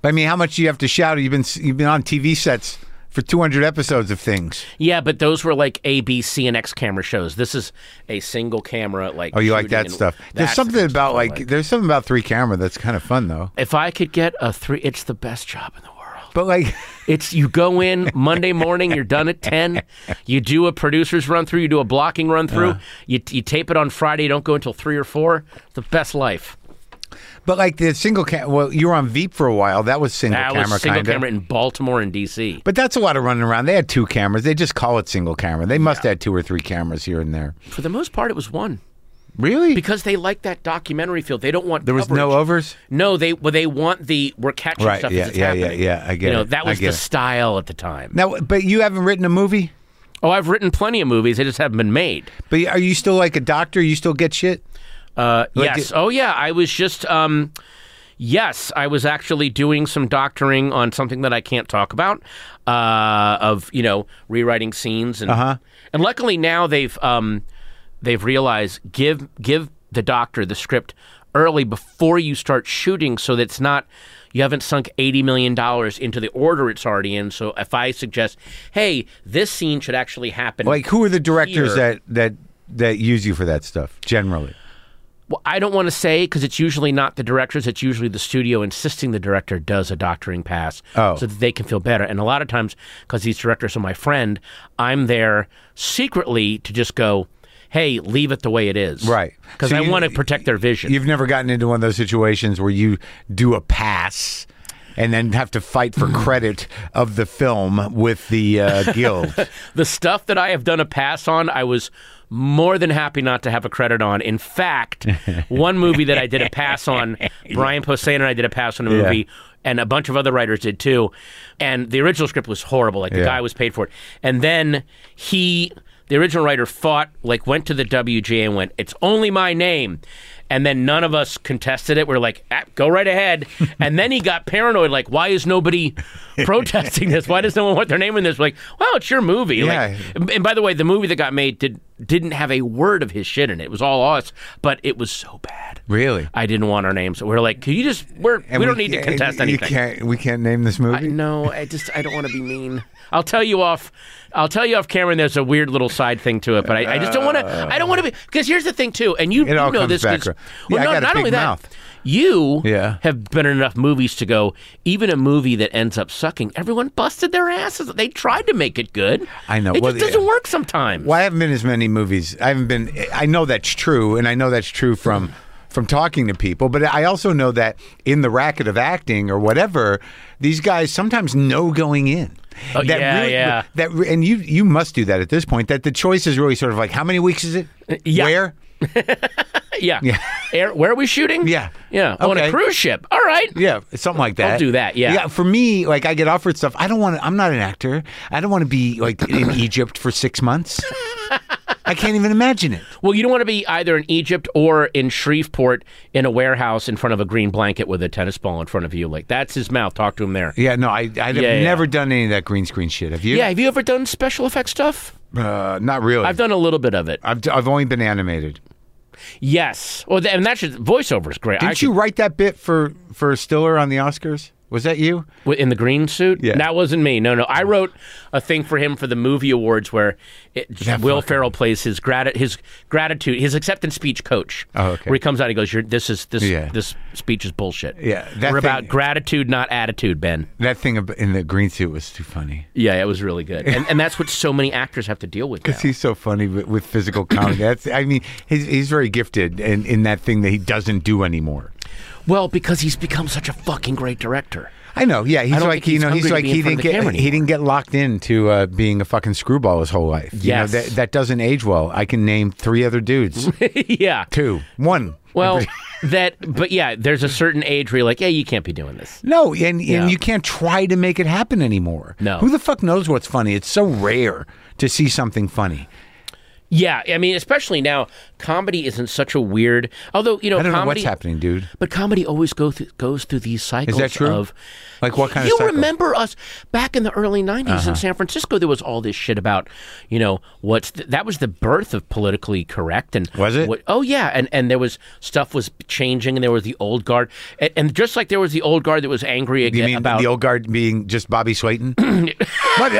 But I mean, how much do you have to shadow? You've been you've been on TV sets for 200 episodes of things. Yeah, but those were like A, B, C, and X camera shows. This is a single camera. Like Oh, you like that stuff? There's something about I like, there's something about three camera that's kind of fun though. if I could get a three, it's the best job in the world. But like, It's you go in Monday morning, you're done at ten. You do a producer's run through, you do a blocking run through. Uh. You, you tape it on Friday. You don't go until three or four. It's the best life. But like the single cam. Well, you were on Veep for a while. That was single That camera was single kind of. camera in Baltimore and D.C. But that's a lot of running around. They had two cameras. They just call it single camera. They must have had two or three cameras here and there. For the most part, it was one Really? because they like that documentary feel. They don't want there was coverage. no overs. No, they well, they want the we're catching Right, stuff yeah, as it's yeah, yeah, happening. yeah, I get you know, it. That I was get the it. style at the time. Now, but you haven't written a movie. Oh, I've written plenty of movies. They just haven't been made. But are you still like a doctor? You still get shit? Uh, Like yes. it- oh, yeah. I was just. Um, yes, I was actually doing some doctoring on something that I can't talk about. Uh, of you know rewriting scenes and Uh-huh. and luckily now they've um, they've realized give give the doctor the script early before you start shooting so that it's not you haven't sunk $80 million into the order it's already in so if i suggest hey this scene should actually happen Like, who are the directors Here. that that that use you for that stuff generally? Well, I don't want to say because it's usually not the directors. It's usually the studio insisting the director does a doctoring pass Oh. so that they can feel better. And a lot of times, because these directors are my friend, I'm there secretly to just go, "Hey, leave it the way it is," Right. Because So I want to protect their vision. You've never gotten into one of those situations where you do a pass and then have to fight for credit of the film with the uh, guild. the stuff that I have done a pass on, I was more than happy not to have a credit on. In fact, one movie that I did a pass on, Brian Posehn and I did a pass on a Yeah. movie, and a bunch of other writers did too. And the original script was horrible. Like the Yeah. guy was paid for it, and then he. The original writer fought, like, went to the WGA and went, "It's only my name," and then none of us contested it. We're like, ah, "Go right ahead." and then he got paranoid, like, "Why is nobody protesting this? Why does no one want their name in this?" Like, well, it's your movie. Yeah. Like, and by the way, the movie that got made did didn't have a word of his shit in it. It was all us, but it was so bad. Really? I didn't want our names. So we are like, "Can you just? We're we don't need to contest you anything." can't, we can't name this movie? No, I just I don't want to be mean. I'll tell you off. I'll tell you off camera. and There's a weird little side thing to it, but I, I just don't want to. I don't want to be because here's the thing too, and you, you know this back. Well, Yeah, no, not big only mouth. that, you Yeah. have been in enough movies to go. Even a movie that ends up sucking, everyone busted their asses. They tried to make it good. I know. It Well, just doesn't work sometimes. Well, I haven't been as many movies. I haven't been. I know that's true, and I know that's true from from talking to people. But I also know that in the racket of acting or whatever, these guys sometimes know going in. Oh, that yeah, yeah. That and you you must do that at this point. That the choice is really sort of like how many weeks is it? Uh, yeah. Where? Yeah. Air, where are we shooting? Yeah. Yeah. On a cruise ship. All right. Yeah, something like that. I'll do that, yeah. Yeah. For me, like I get offered stuff. I don't want to. I'm not an actor. I don't want to be like in Egypt for six months. I can't even imagine it. Well, you don't want to be either in Egypt or in Shreveport in a warehouse in front of a green blanket with a tennis ball in front of you. Like that's his mouth. Talk to him there. Yeah, no, I, I've Yeah, yeah. never done any of that green screen shit. Have you? Yeah. Have you ever done special effects stuff? Uh, not really. I've done a little bit of it. I've, I've only been animated. Yes. Well, th- and that's just voiceover is great. Didn't you write that bit for for Stiller on the Oscars? Was that you? in the green suit? Yeah. That wasn't me. No, no. I wrote a thing for him for the movie awards where it, Will. Ferrell plays his grati- his gratitude, his acceptance speech coach. Oh, okay. Where he comes out, and he goes, You're, "This is this Yeah. this speech is bullshit." Yeah, We're thing- about gratitude, not attitude, Ben. That thing in the green suit was too funny. Yeah, it was really good, and, and that's what so many actors have to deal with. Because he's so funny with, with physical comedy. That's, I mean, he's, he's very gifted in, in that thing that he doesn't do anymore. Well, because he's become such a fucking great director. I know, yeah. He's like think you he's know, he's like he didn't get he didn't get locked into uh, being a fucking screwball his whole life. You know, that that doesn't age well. I can name three other dudes, yeah. two, one. Well, that, but yeah, there's a certain age where you're like, yeah, you can't be doing this. No, and, Yeah. and you can't try to make it happen anymore. No. Who the fuck knows what's funny? It's so rare to see something funny. Yeah, I mean, especially now, comedy isn't such a weird. Although you know, I don't know what's happening, dude. But comedy always go through, goes through these cycles. Is that true? Of, Like what kind of You cycle? Uh-huh. remember us back in the early '90s in San Francisco? There was all this shit about, you know, what's th- that was the birth of politically correct and Was it? What, oh yeah, and and there was stuff was changing, and there was the old guard, and, and just like there was the old guard that was angry Do you mean about the old guard being just Bobby Slayton? what?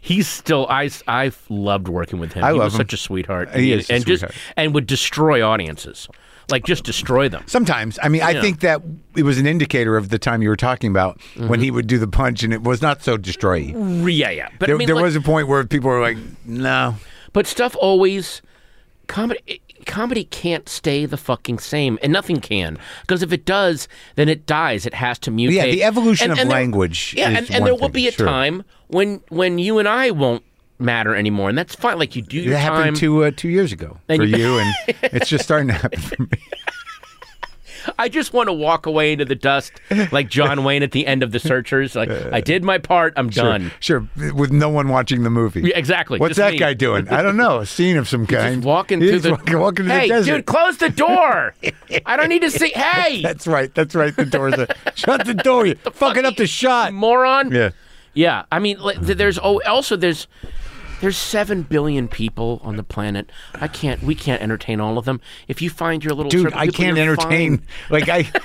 He's still I I loved working with him. I he love was him. such a sweetheart. He is a and sweetheart. just and would destroy audiences, like just destroy them. Sometimes, I mean, I Yeah. think that it was an indicator of the time you were talking about Mm-hmm. when he would do the punch, and it was not so destroy. Yeah, yeah. But There, I mean, there like- was a point where people were like, "No, But stuff always comedy comedy can't stay the fucking same, and nothing can because if it does, then it dies. It has to mutate. Yeah, the evolution of there- language Yeah, and, and there will thing, be a sure. time when when you and I won't matter anymore, and that's fine. Like you do your That time. happened two uh, two years ago And for you- you, and it's just starting to happen for me. I just want to walk away into the dust like John Wayne at the end of The Searchers. Like I did my part. I'm done. Sure, with no one watching the movie. Yeah, exactly. What's that me. guy doing? I don't know. A scene of some kind. Just walking He's through the walking, walking Hey, the desert. dude, close the door. I don't need to see. Hey, That's right. That's right. The door's a, shut the door. You fucking up the shot. moron. Yeah. Yeah, I mean, like, there's oh, also there's there's seven billion people on the planet. I can't, we can't entertain all of them. If you find your little dude i people, can't entertain fine. like i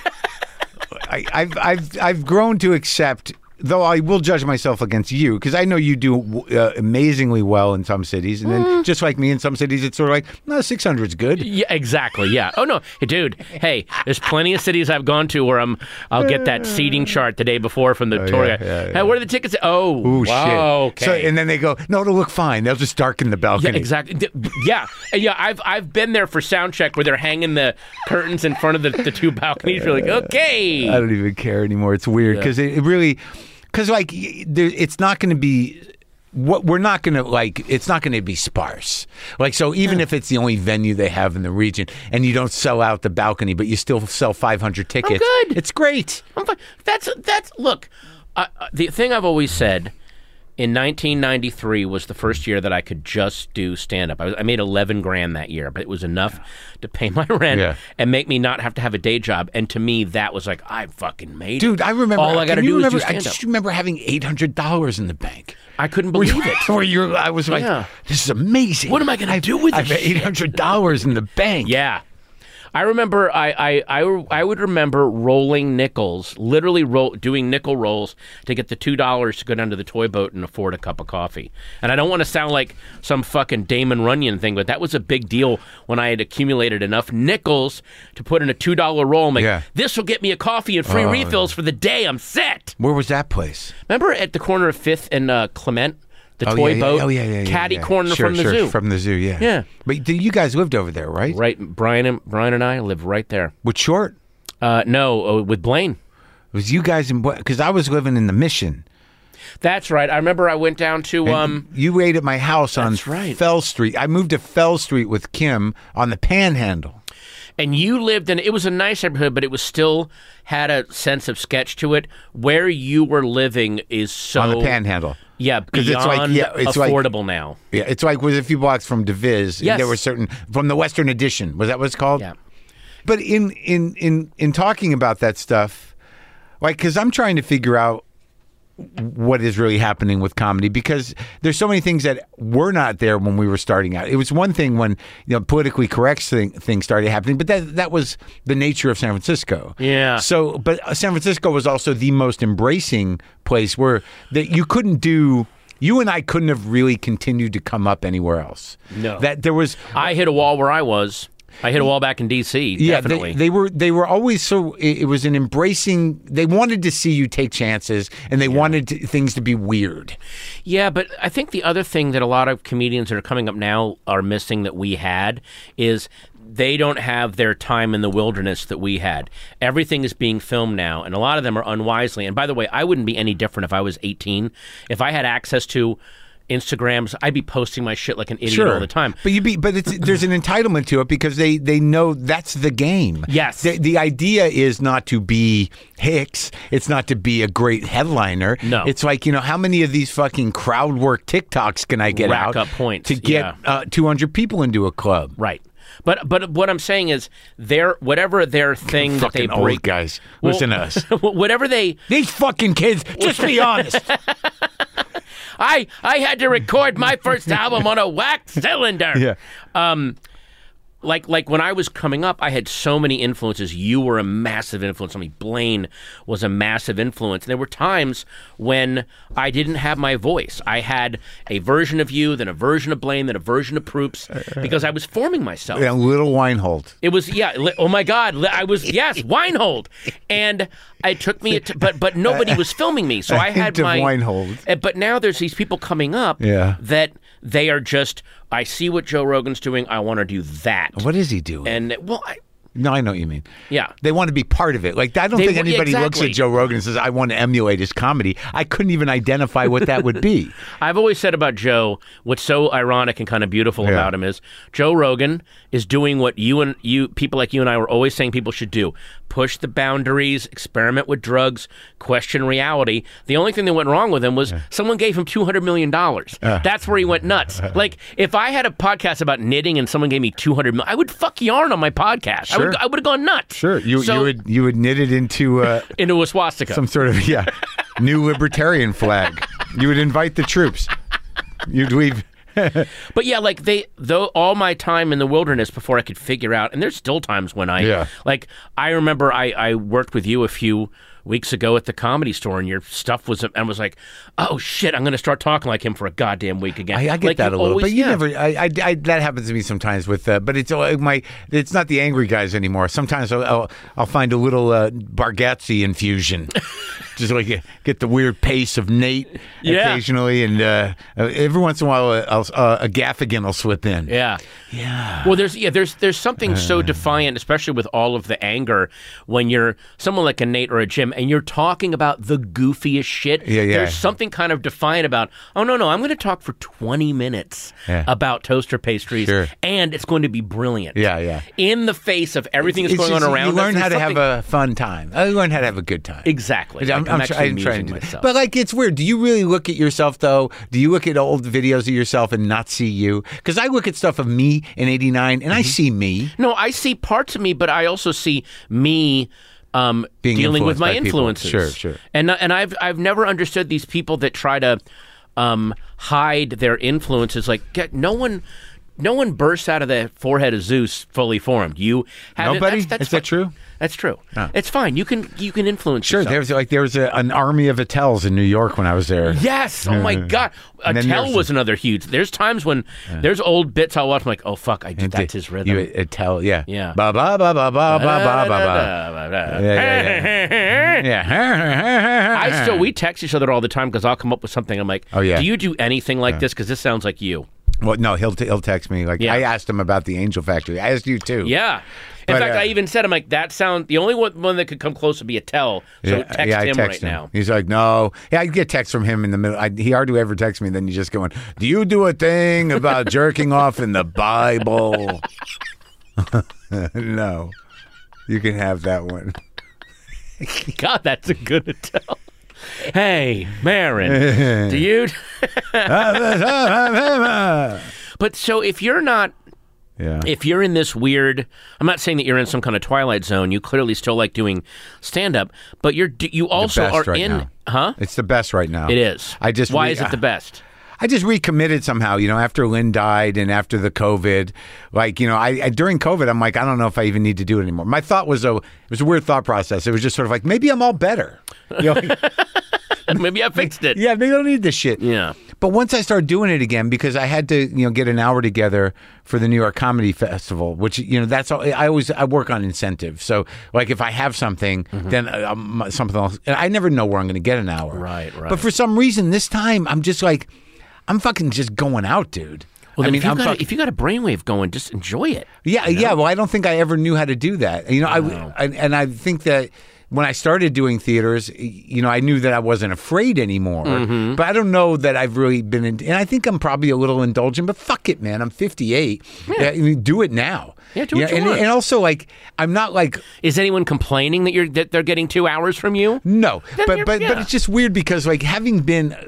I, I've, I've, I've grown to accept, though I will judge myself against you because I know you do uh, amazingly well in some cities, and Mm. then just like me in some cities, it's sort of like no, six hundred's good. Yeah, exactly. Yeah. Oh no, hey, dude. Hey, there's plenty of cities I've gone to where I'm. I'll get that seating chart the day before from the tour yeah, guide. yeah, Hey, what are the tickets? Oh, Ooh, wow, shit! Okay. So, and then they go, no, it'll look fine. They'll just darken the balcony. yeah, exactly. Yeah, yeah. I've I've been there for sound check where they're hanging the curtains in front of the, the two balconies. You're like, okay. I don't even care anymore. It's weird Yeah. because it, it really, because like there, it's not going to be. What we're not going to like, it's not going to be sparse. Like so, even if it's the only venue they have in the region, and you don't sell out the balcony, but you still sell 500 tickets, good. it's great. I'm fine. That's that's look. Uh, uh, the thing I've always said in 1993 was the first year that I could just do stand up. I, I made 11 grand that year, but it was enough to pay my rent Yeah. and make me not have to have a day job. And to me, that was like I fucking made Dude, it. I remember. All I got to you do remember, is do I just remember having eight hundred dollars in the bank. I couldn't believe it. Where you're, I was like, Yeah. "This is amazing." What am I gonna do with this? Eight hundred dollars in the bank. Yeah. I remember I, I, I, I would remember rolling nickels, literally roll, doing nickel rolls to get the two dollars to go down to the toy boat and afford a cup of coffee. And I don't want to sound like some fucking Damon Runyon thing, but that was a big deal when I had accumulated enough nickels to put in a two dollar roll. I'm like, Yeah. this will get me a coffee and free Oh, refills for the day. I'm set. Where was that place? Remember at the corner of Fifth and uh, Clement, the Oh, toy yeah, yeah. boat, Oh yeah, yeah, yeah. caddy yeah. corner Sure, from the sure, zoo. From the zoo, yeah. Yeah. But you guys lived over there, right? right, Brian and Brian and I live right there. With Short. Uh, no, uh, with Blaine. It was you guys in because I was living in the Mission. That's right. I remember I went down to And um. you ate at my house on right. Fell Street. I moved to Fell Street with Kim on the Panhandle. and you lived in it was a nice neighborhood but it was still had a sense of sketch to it where you were living is so on the Panhandle. Yeah 'Cause because it's like- yeah, it's like- affordable now Yeah, it's like was a few blocks from Divis. Yes. There were certain from the Western Addition. Was that what it's called? yeah But in in in in talking about that stuff, like because I'm trying to figure out what is really happening with comedy because there's so many things that were not there when we were starting out. It was one thing when you know politically correct thing, things started happening, but that that was the nature of San Francisco. Yeah. So, but uh, San Francisco was also the most embracing place where that you couldn't do. You and I couldn't have really continued to come up anywhere else. No. that there was i hit a wall where i was i hit a wall back in dc yeah, definitely they, they were they were always so. It, it was an embracing. They wanted to see you take chances, and they wanted to, things to be weird. Yeah, but I think the other thing that a lot of comedians that are coming up now are missing that we had is they don't have their time in the wilderness that we had. Everything is being filmed now, and a lot of them are unwisely. And by the way, I wouldn't be any different if I was 18. If I had access to Instagrams, I'd be posting my shit like an idiot all the time. But you be, but it's there's an entitlement to it because they they know that's the game. Yes. The, the idea is not to be Hicks. It's not to be a great headliner. No. It's like you know how many of these fucking crowd work TikToks can I get Rack out points, to get yeah. uh, 200 people into a club? Right. But but what I'm saying is their whatever their thing that they break guys. Well- Listen to us. whatever they These fucking kids. Just be honest. I I had to record my first album on a wax cylinder. Yeah. Um like like when I was coming up, I had so many influences. You were a massive influence on me. Blaine was a massive influence. And there were times when I didn't have my voice. I had a version of you, then a version of Blaine, then a version of Proops, because I was forming myself. yeah, little Weinhold. It was yeah. Li- oh my God! Li- I was yes, Weinhold, and it took me. A t- but but nobody was filming me, so I had my Weinhold. Uh, But now there's these people coming up. Yeah. That they are just. I see what Joe Rogan's doing. I want to do that. What is he doing? And well, I, no, I know what you mean. yeah. They want to be part of it. Like I don't They think anybody looks at Joe Rogan and says, "I want to emulate his comedy." I couldn't even identify what that would be. I've always said about Joe, what's so ironic and kind of beautiful Yeah. about him is Joe Rogan is doing what you and you people like you and I were always saying people should do. Push the boundaries, experiment with drugs, question reality. The only thing that went wrong with him was someone gave him two hundred million dollars. That's where he went nuts. like if I had a podcast about knitting and someone gave me two hundred million, I would fuck yarn on my podcast. I would Sure. I would have gone nuts. Sure, you So- you would you would knit it into uh, into a swastika. some sort of yeah new libertarian flag. You would invite the troops. You'd leave. But yeah, like they though all my time in the wilderness before I could figure out, and there's still times when I Yeah. like I remember I I worked with you a few weeks ago at the comedy store, and your stuff was and was like, oh shit, I'm going to start talking like him for a goddamn week again. I, I get Like, that a little, always- but you yeah. never. I, I, I that happens to me sometimes with, uh, but it's uh, my. It's not the angry guys anymore. Sometimes I'll I'll, I'll find a little uh, Bargatze infusion, just like uh, get the weird pace of Nate Yeah. occasionally, and uh, uh, every once in a while uh, I'll, uh, a Gaffigan will slip in. Yeah. Yeah. Well, there's yeah, there's there's something so defiant, especially with all of the anger, when you're someone like a Nate or a Jim, and you're talking about the goofiest shit. Yeah, yeah. There's something kind of defiant about. Oh no, no, I'm going to talk for 20 minutes Yeah. about toaster pastries, Sure. and it's going to be brilliant. Yeah, yeah. In the face of everything that's going just- on around You learn us, how to have a fun time. I learn how to have a good time. exactly. I'm, I'm actually I'm trying to do myself. But like, it's weird. Do you really look at yourself though? Do you look at old videos of yourself and not see you? Because I look at stuff of me in '89 and I Mm-hmm. see me. No, I see parts of me, but I also see me um, Being dealing with my by people. influences. Sure, sure. And and I've I've never understood these people that try to um, hide their influences. Like, get, no one no one bursts out of the forehead of Zeus fully formed. You have Nobody? That's, that's Is that true? That's true. It's fine. You can you can influence. Sure. yourself. There was like there was a, an army of Attels in New York when I was there. Yes. Oh my God. Attell was another huge. There's times when there's old bits I'll watch. I'm like, oh fuck, I And that's his rhythm. You Attell, yeah. Yeah. Ba ba ba ba ba ba ba ba ba. Yeah, yeah, I still we text each other all the time because I'll come up with something. I'm like, Oh, yeah. Do you do anything like this? Because this sounds like you. Well, no, he'll t- he'll text me like Yeah. I asked him about the Angel Factory. I asked you too. Yeah. In But, fact, uh, I even said, I'm like, that sound. The only one, one that could come close would be Attell. So Yeah, text yeah, I him text right him. now. He's like, no. Yeah, I get texts from him in the middle. I, he hardly ever texts me. Then you just going, do you do a thing about jerking off in the Bible? no. You can have that one. God, that's a good tell. Hey, Maron, do you? but so if you're not yeah. if you're in this weird i'm not saying that you're in some kind of twilight zone you clearly still like doing stand up but you're you also are right in now. huh It's the best right now. it is I just why re- is it the best I just recommitted somehow, you know, after Lynn died and after the COVID. Like, you know, I, I during COVID, I'm like, I don't know if I even need to do it anymore. My thought was a, it was a weird thought process. It was just sort of like, maybe I'm all better. You know, maybe i fixed it yeah, maybe I don't need this shit. Yeah. But once I started doing it again, because I had to, you know, get an hour together for the New York Comedy Festival, which you know, that's all. I always I work on incentives. So like, if I have something, Mm-hmm. then uh, um, something else. And I never know where I'm going to get an hour. Right, right. But for some reason, this time I'm just like, I'm fucking just going out, dude. well, I mean, if, you've got fuck- a, if you got a brainwave going just enjoy it yeah, yeah. Well, I don't think I ever knew how to do that. You know, I, I and I think that when I started doing theaters, you know, I knew that I wasn't afraid anymore. Mm-hmm. But I don't know that I've really been in. And I think I'm probably a little indulgent. But fuck it, man. I'm 58. Yeah, I mean, do it now. Yeah, do what you and, and also, like, I'm not like is anyone complaining that you're that they're getting two hours from you no, Then but but but it's just weird because like having been. Uh,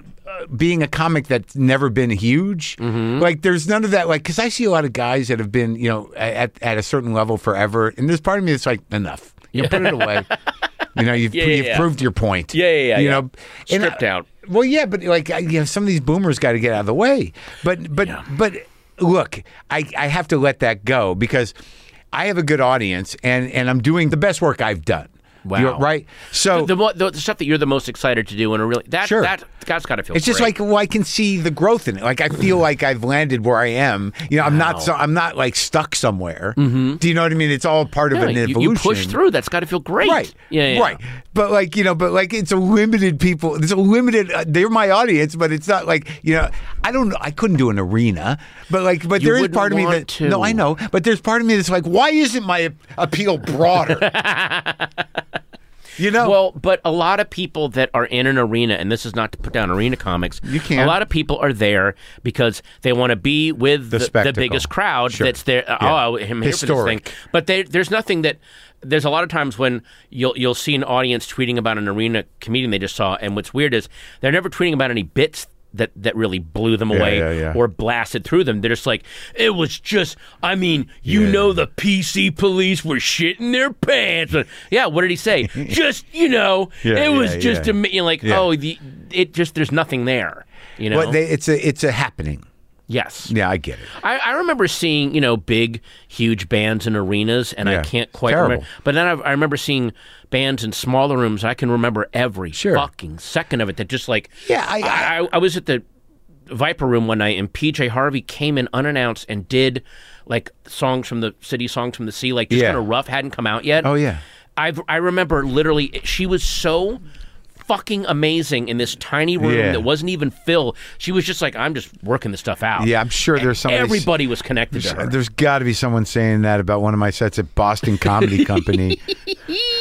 being a comic that's never been huge, Mm-hmm. like there's none of that. Like, because I see a lot of guys that have been, you know, at at a certain level forever, and there's part of me that's like, enough. You know, put it away. You know, you've, Yeah, yeah, you've yeah. proved your point. Yeah, yeah, yeah, You know, Stripped out. Well, yeah, but like, you know, some of these boomers got to get out of the way. But but but look, I I have to let that go because I have a good audience, and and I'm doing the best work I've done. Wow. You're- right? So the, the, the stuff that you're the most excited to do and really that Sure. that that's got to feel It's just like well, I can see the growth in it. Like I feel mm. like I've landed where I am. You know, I'm not so I'm not like stuck somewhere. Mm-hmm. Do you know what I mean? It's all part of Yeah, an you, evolution. you push through that's got to feel great Right. yeah, yeah Right. But like you know, but like it's a limited people. It's a limited. Uh, they're my audience, but it's not like you know. I don't. I couldn't do an arena, but like, but You there is part of me that to. no, I know. But there's part of me that's like, why isn't my appeal broader? you know. Well, but a lot of people that are in an arena, and this is not to put down arena comics. You can't. A lot of people are there because they want to be with the, the, spectacle. biggest crowd Sure. that's there. Yeah. Oh, I'm here for this thing. But they, there's nothing that. There's a lot of times when you'll you'll see an audience tweeting about an arena comedian they just saw, and what's weird is they're never tweeting about any bits. That, that really blew them away yeah, yeah. or blasted through them. They're just like, it was just, I mean, you Yeah. know, the PC police were shitting their pants. Yeah, what did he say? just, you know, Yeah, it was just yeah. a, you know, like, Yeah. oh, the, it just, there's nothing there, you know? Well, they, it's a it's a happening. Yes. Yeah, I get it. I, I remember seeing, you know, big, huge bands in arenas, and Yeah. I can't quite Terrible. remember. But then I, I remember seeing bands in smaller rooms. I can remember every Sure. fucking second of it. That just like, Yeah, I- I, I was at the Viper Room one night, and PJ Harvey came in unannounced and did like songs from the city, songs from the sea, like just Yeah. kind of rough, hadn't come out yet. Oh, yeah. I I remember literally, she was so fucking amazing in this tiny room Yeah. that wasn't even filled. She was just like, I'm just working this stuff out. Yeah, I'm sure there's somebody. Everybody was connected to her. There's got to be someone saying that about one of my sets at Boston Comedy Company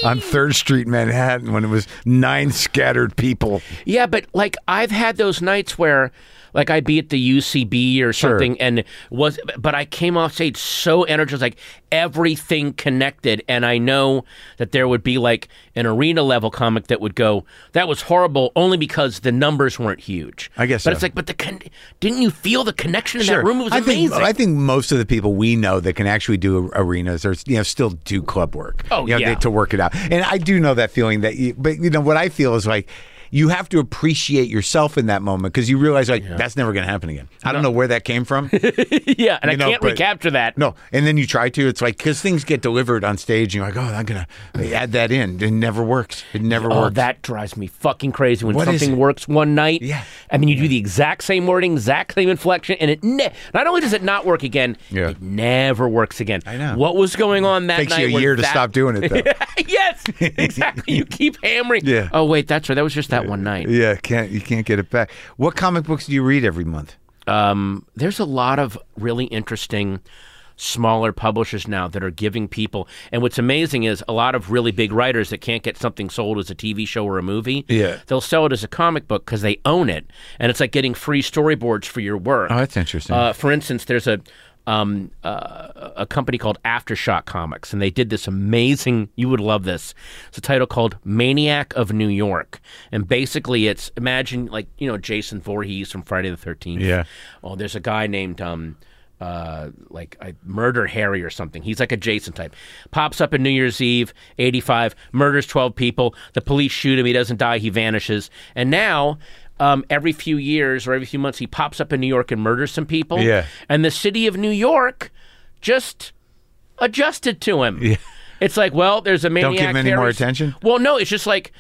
on Third Street, Manhattan, when it was nine scattered people. Yeah, but like I've had those nights where like I'd be at the UCB or Sure. something and was but I came off stage so energized like everything connected and I know that there would be like an arena level comic that would go that was horrible only because the numbers weren't huge. I guess But so. it's like but the con- didn't you feel the connection in that room? It was I amazing. Think, I think most of the people we know that can actually do arenas or you know still do club work. Oh, you know, yeah. they- to work it out. And I do know that feeling that. You, but you know what I feel is like. You have to appreciate yourself in that moment because you realize like that's never going to happen again. I don't know where that came from. yeah, and You know, I can't but- recapture that. no, and then you try to. It's like because things get delivered on stage, and you're like, oh, I'm gonna add that in. It never works. It never Oh, works. that drives me fucking crazy when What something works one night. Yeah. I mean, you do the exact same wording, exact same inflection, and it ne- not only does it not work again, Yeah. it never works again. I know. What was going on that It takes night? you a year to that- stop doing it though. yes, exactly. you keep hammering. Yeah. Oh wait, that's right. That was just that one night. yeah, can't you can't get it back. What comic books do you read every month? um, there's a lot of really interesting smaller publishers now that are giving people and what's amazing is a lot of really big writers that can't get something sold as a TV show or a movie Yeah. they'll sell it as a comic book because they own it and it's like getting free storyboards for your work Oh, that's interesting. uh, for instance there's a um, uh, a company called Aftershock Comics, and they did this amazing. You would love this. It's a title called Maniac of New York, and basically, it's imagine like you know Jason Voorhees from Friday the Thirteenth. Yeah. Oh, there's a guy named um, uh, like I, Murder Harry or something. He's like a Jason type. Pops up in New Year's Eve, 85, murders 12 people. The police shoot him. He doesn't die. He vanishes. And now, um, every few years or every few months, he pops up in New York and murders some people. Yeah. And the city of New York just adjusted to him. Yeah. It's like, well, there's a maniac. Don't give him any more attention? Well, no, it's just like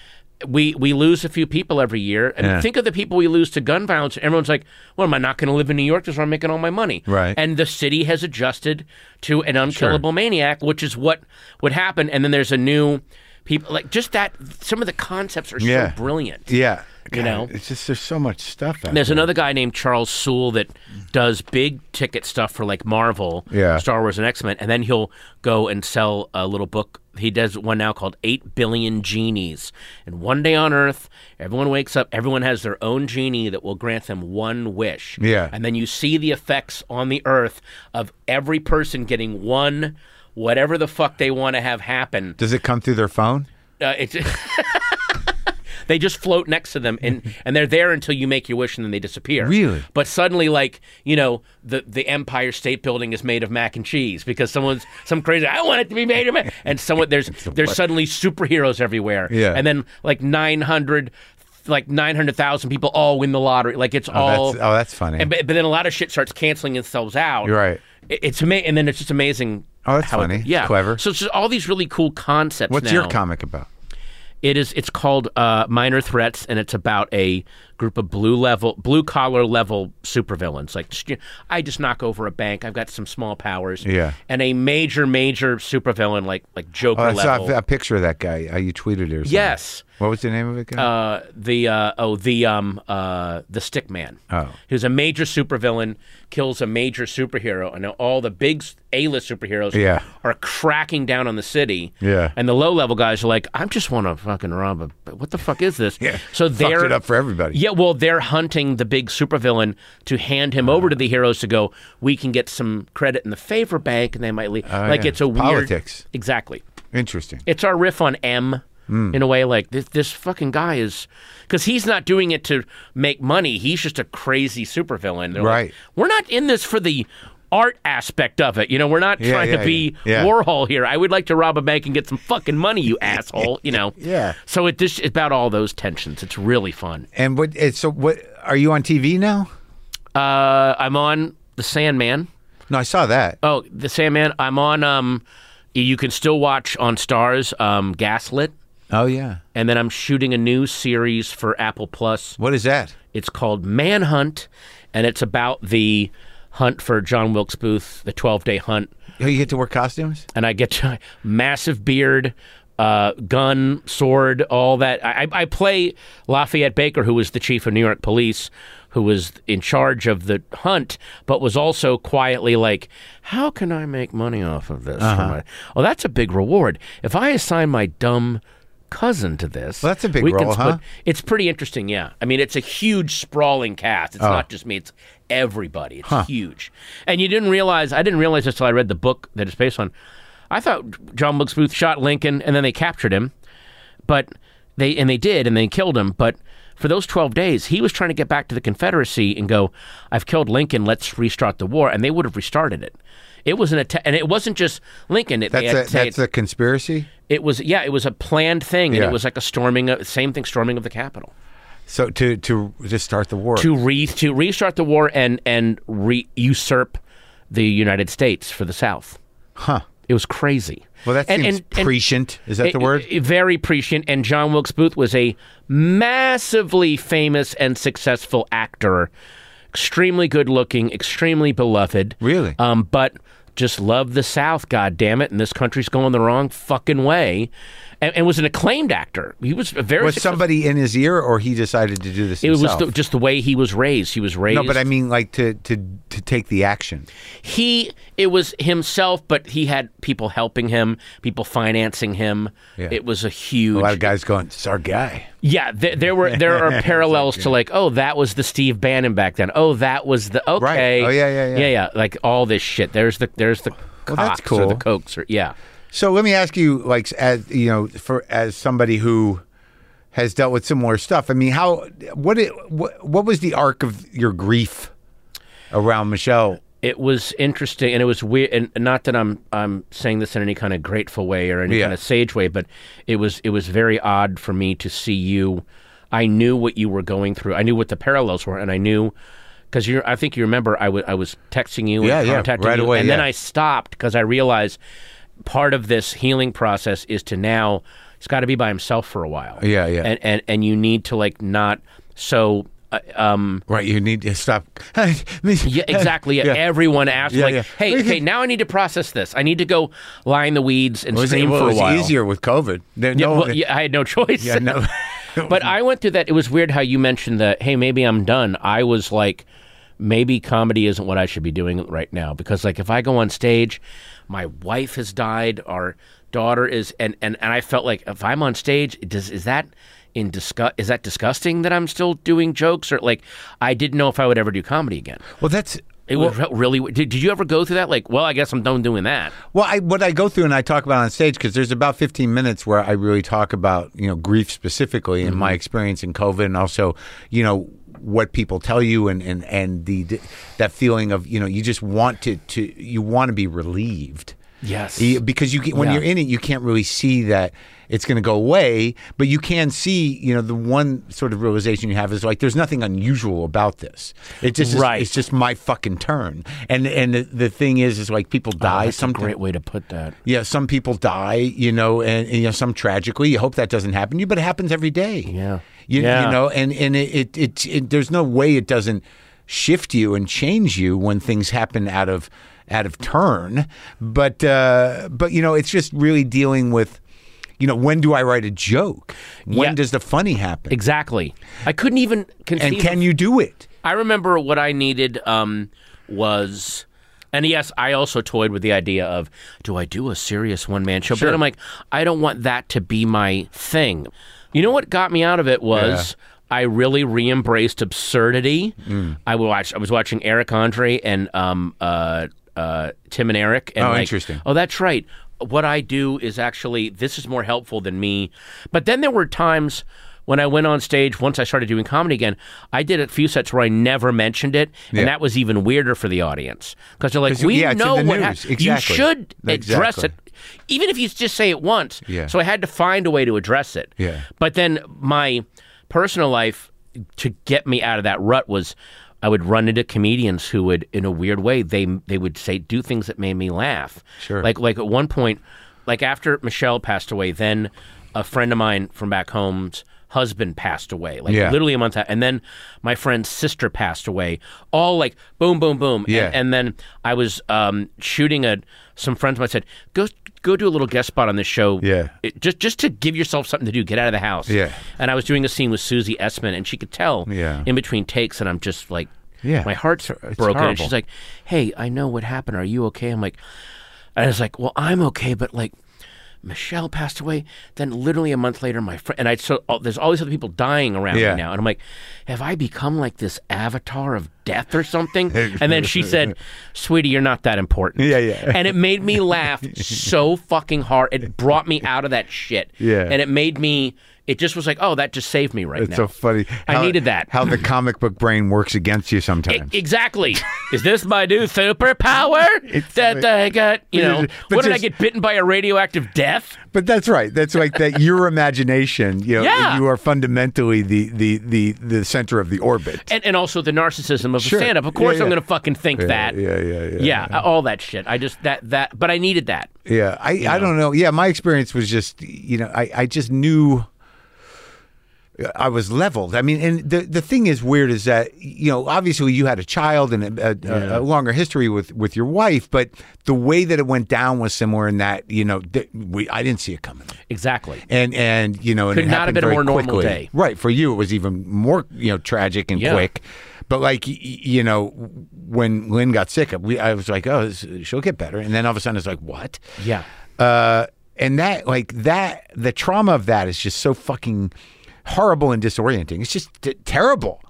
we we lose a few people every year, and Yeah. think of the people we lose to gun violence. Everyone's like, "Well, am I not going to live in New York? That's where I'm making all my money." Right. And the city has adjusted to an unkillable maniac, which is what would happen. And then there's a new people like just that. Some of the concepts are Yeah. so brilliant. yeah, you God, know? it's just there's so much stuff. Out There's there. another guy named Charles Soule that does big ticket stuff for like Marvel, Yeah. Star Wars, and X Men, and then he'll go and sell a little book. He does one now called Eight Billion Genies. And one day on Earth, everyone wakes up, everyone has their own genie that will grant them one wish. Yeah. And then you see the effects on the Earth of every person getting one, whatever the fuck they want to have happen. Does it come through their phone? Uh, it's. They just float next to them, and, and they're there until you make your wish, and then they disappear. Really? But suddenly, like you know, the the Empire State Building is made of mac and cheese because someone's some crazy. I want it to be made of mac, and someone there's there's suddenly superheroes everywhere. Yeah. and then like nine hundred. Like nine hundred thousand people all win the lottery. Like it's Oh, all. that's, oh, that's funny. and, but, but then a lot of shit starts canceling itself out. You're right. It- It's amazing, and then it's just amazing. Oh, that's how it- funny. yeah, Clever. So it's just all these really cool concepts. What's now. your comic about? It is. It's called uh, Minor Threats, and it's about a group of blue level, blue collar level supervillains. Like just, you know, I just knock over a bank. I've got some small powers. Yeah. And a major, major supervillain like like Joker Oh, I saw level. a, a picture of that guy. Uh, you tweeted it or something. yes. What was the name of it? Guy? Uh, the uh, oh the um uh the stick man Oh. who's a major supervillain kills a major superhero and all the big a-list superheroes Yeah. are cracking down on the city Yeah. and the low level guys are like I just want to fucking rob a what the fuck is this yeah. so they're Fucked it up for everybody. yeah, well, they're hunting the big supervillain to hand him over to the heroes to go. We can get some credit in the favor bank, and they might leave. like Oh, yeah. it's a weird Politics. Exactly. Interesting. It's our riff on M Hmm. in a way. Like this, this fucking guy is because he's not doing it to make money. He's just a crazy supervillain. They're like, Right. We're not in this for the art aspect of it. You know, we're not Yeah, trying yeah, to be yeah. Warhol here. I would like to rob a bank and get some fucking money, you asshole. You know. Yeah. So it it's about all those tensions. It's really fun. And what? So what? Are you on TV now? Uh, I'm on The Sandman. No, I saw that. Oh, The Sandman. I'm on. Um, you can still watch on Starz. Um, Gaslit, Oh yeah. and then I'm shooting a new series for Apple Plus. What is that? It's called Manhunt, and it's about the hunt for John Wilkes Booth, the 12 day hunt. Oh, you get to wear costumes? And I get to, massive beard, uh, gun, sword, all that. I, I play Lafayette Baker, who was the chief of New York Police, who was in charge of the hunt, but was also quietly like, "How can I make money off of this?" for my-" Oh, that's a big reward. If I assign my dumb cousin to this, Well, that's a big we role, huh? It's pretty interesting, yeah. I mean, it's a huge sprawling cast. It's oh. not just me; it's everybody. It's huge. And you didn't realize I didn't realize this until I read the book that it's based on. I thought John Wilkes Booth shot Lincoln and then they captured him, but they and they did and they killed him. But for those twelve days, he was trying to get back to the Confederacy and go, "I've killed Lincoln. Let's restart the war." And they would have restarted it. It was an attack, and it wasn't just Lincoln. It, That's a, that's a conspiracy. it was yeah, it was a planned thing, and it was like a storming, of, same thing, storming of the Capitol. So to to just start the war. to re to restart the war and and re- usurp the United States for the South. huh. It was crazy. Well, that And- seems and- prescient. Is that the word? Very prescient. And John Wilkes Booth was a massively famous and successful actor, extremely good looking, extremely beloved. Really? Um, but just love the South, God damn it, and this country's going the wrong fucking way. And, and was an acclaimed actor. He was a very Was successful- somebody in his ear, or he decided to do this It was the, just the way he was raised. He was raised. no, but I mean, like to to to take the action. he it was himself, but he had people helping him, people financing him. Yeah. It was a huge. A lot of guys going, "It's our guy." yeah, there, there were there are parallels to like, oh, that was the Steve Bannon back then. Oh, that was the okay. Oh, yeah, yeah, yeah. yeah, yeah. Like all this shit. There's the there's the Well, that's cocks or the cool. Kochs or yeah. So let me ask you, like, as you know, for as somebody who has dealt with similar stuff. I mean, how what it what, what was the arc of your grief around Michelle? it was interesting and it was weird and not that I'm I'm saying this in any kind of grateful way or any Yeah. kind of sage way but it was it was very odd for me to see you I knew what you were going through I knew what the parallels were and I knew because you I think you remember I I was texting you Yeah, and yeah, right you away, and then. I stopped because I realized part of this healing process is to now he's got to be by himself for a while Yeah, yeah. and and and you need to like not so uh, um Right, you need to stop. yeah, exactly. Yeah. Everyone asked, Yeah, like, yeah. "Hey, okay, now I need to process this. I need to go lie in the weeds and It was, scream well, for it a was while." easier with COVID. There- Yeah, no, well, yeah, I had no choice. yeah, no. but I went through that. It was weird how you mentioned that. Hey, maybe I'm done. I was like, maybe comedy isn't what I should be doing right now because, like, if I go on stage, my wife has died, our daughter is, and and and I felt like if I'm on stage, does is that in disgust? Is that disgusting that I'm still doing jokes or like I didn't know if I would ever do comedy again. well, that's It was re- really. Did, did you ever go through that? Like, well, I guess I'm done doing that. Well, I, what I go through and I talk about on stage because there's about 15 minutes where I really talk about you know grief specifically and mm-hmm. my experience in COVID and also you know what people tell you and and and the that feeling of you know you just want to to you want to be relieved. Yes. Because you when Yeah. you're in it, you can't really see that it's going to go away, but you can see, you know, the one sort of realization you have is like, there's nothing unusual about this. It just, is- Right. it's just my fucking turn. And and the, the thing is, is like people oh, die. Oh, some great way to put that. yeah, some people die, you know, and, and, you know some tragically. You hope that doesn't happen to you, but it happens every day. Yeah. You, Yeah. you know, and and it, it, it, it there's no way it doesn't shift you and change you when things happen out of out of turn. But uh, but you know, it's just really dealing with, you know, when do I write a joke? When Yeah. does the funny happen? Exactly. I couldn't even conceive. And can you do it? I remember what I needed um, was, and yes, I also toyed with the idea of, do I do a serious one man show? Sure. But I'm like, I don't want that to be my thing. You know what got me out of it was. I really re-embraced absurdity. Mm. I watched. I was watching Eric Andre and um, uh, uh, Tim and Eric. And Oh, like, interesting. Oh, that's right. What I do is actually this is more helpful than me. But then there were times when I went on stage once I started doing comedy again. I did a few sets where I never mentioned it, Yeah. and that was even weirder for the audience because they're like, "We yeah, know what news. happened. Exactly. You should address Exactly. it." Even if you just say it once. Yeah. So I had to find a way to address it. Yeah. But then my personal life to get me out of that rut was I would run into comedians who would, in a weird way, they they would say do things that made me laugh. Sure. Like like at one point, like after Michelle passed away, then a friend of mine from back home's husband passed away. Like Yeah. literally a month out, and then my friend's sister passed away. All like boom, boom, boom. Yeah. And, and then I was um, shooting a some friends of mine said go go do a little guest spot on this show. Yeah. It- just just to give yourself something to do, get out of the house. Yeah. And I was doing a scene with Susie Essman, and she could tell Yeah. in between takes, and I'm just like, Yeah. my heart's It's- it's broken. And she's like, hey, I know what happened. Are you okay? I'm like, and I was like, well, I'm okay, but like. Michelle passed away. Then, literally a month later, my friend and I. So oh, there's all these other people dying around Yeah. me now, and I'm like, have I become like this avatar of death or something? And then she said, "Sweetie, you're not that important." Yeah, yeah. And it made me laugh so fucking hard. It brought me out of that shit. Yeah. And it made me. It just was like, oh, that just saved me right It's now. It's so funny. I needed that. How the comic book brain works against you sometimes. exactly. Is this my new superpower that I got? You know, what did I get bitten by a radioactive death? But that's right. That's like that. Your imagination. You know, Yeah. you are fundamentally the the the the center of the orbit. And, and also the narcissism of Sure. a stand-up. Of course, Yeah, I'm going to fucking think that. yeah, yeah, yeah, yeah, uh, all that shit. I just that that. But I needed that. Yeah, I, I don't know. Yeah, my experience was just you know I, I just knew I was leveled. I mean, and the the thing is weird is that you know obviously you had a child and a, a, a longer history with with your wife, but the way that it went down was similar in that you know th- we I didn't see it coming. Exactly. And and you know, and Could not have been a more normal day. Right for you, it was even more you know tragic and Yeah. quick. But like you know, when Lynn got sick, we I was like, oh, this- she'll get better, and then all of a sudden it's like, what? Yeah. Uh, and that like that the trauma of that is just so fucking horrible and disorienting. It's just t- terrible.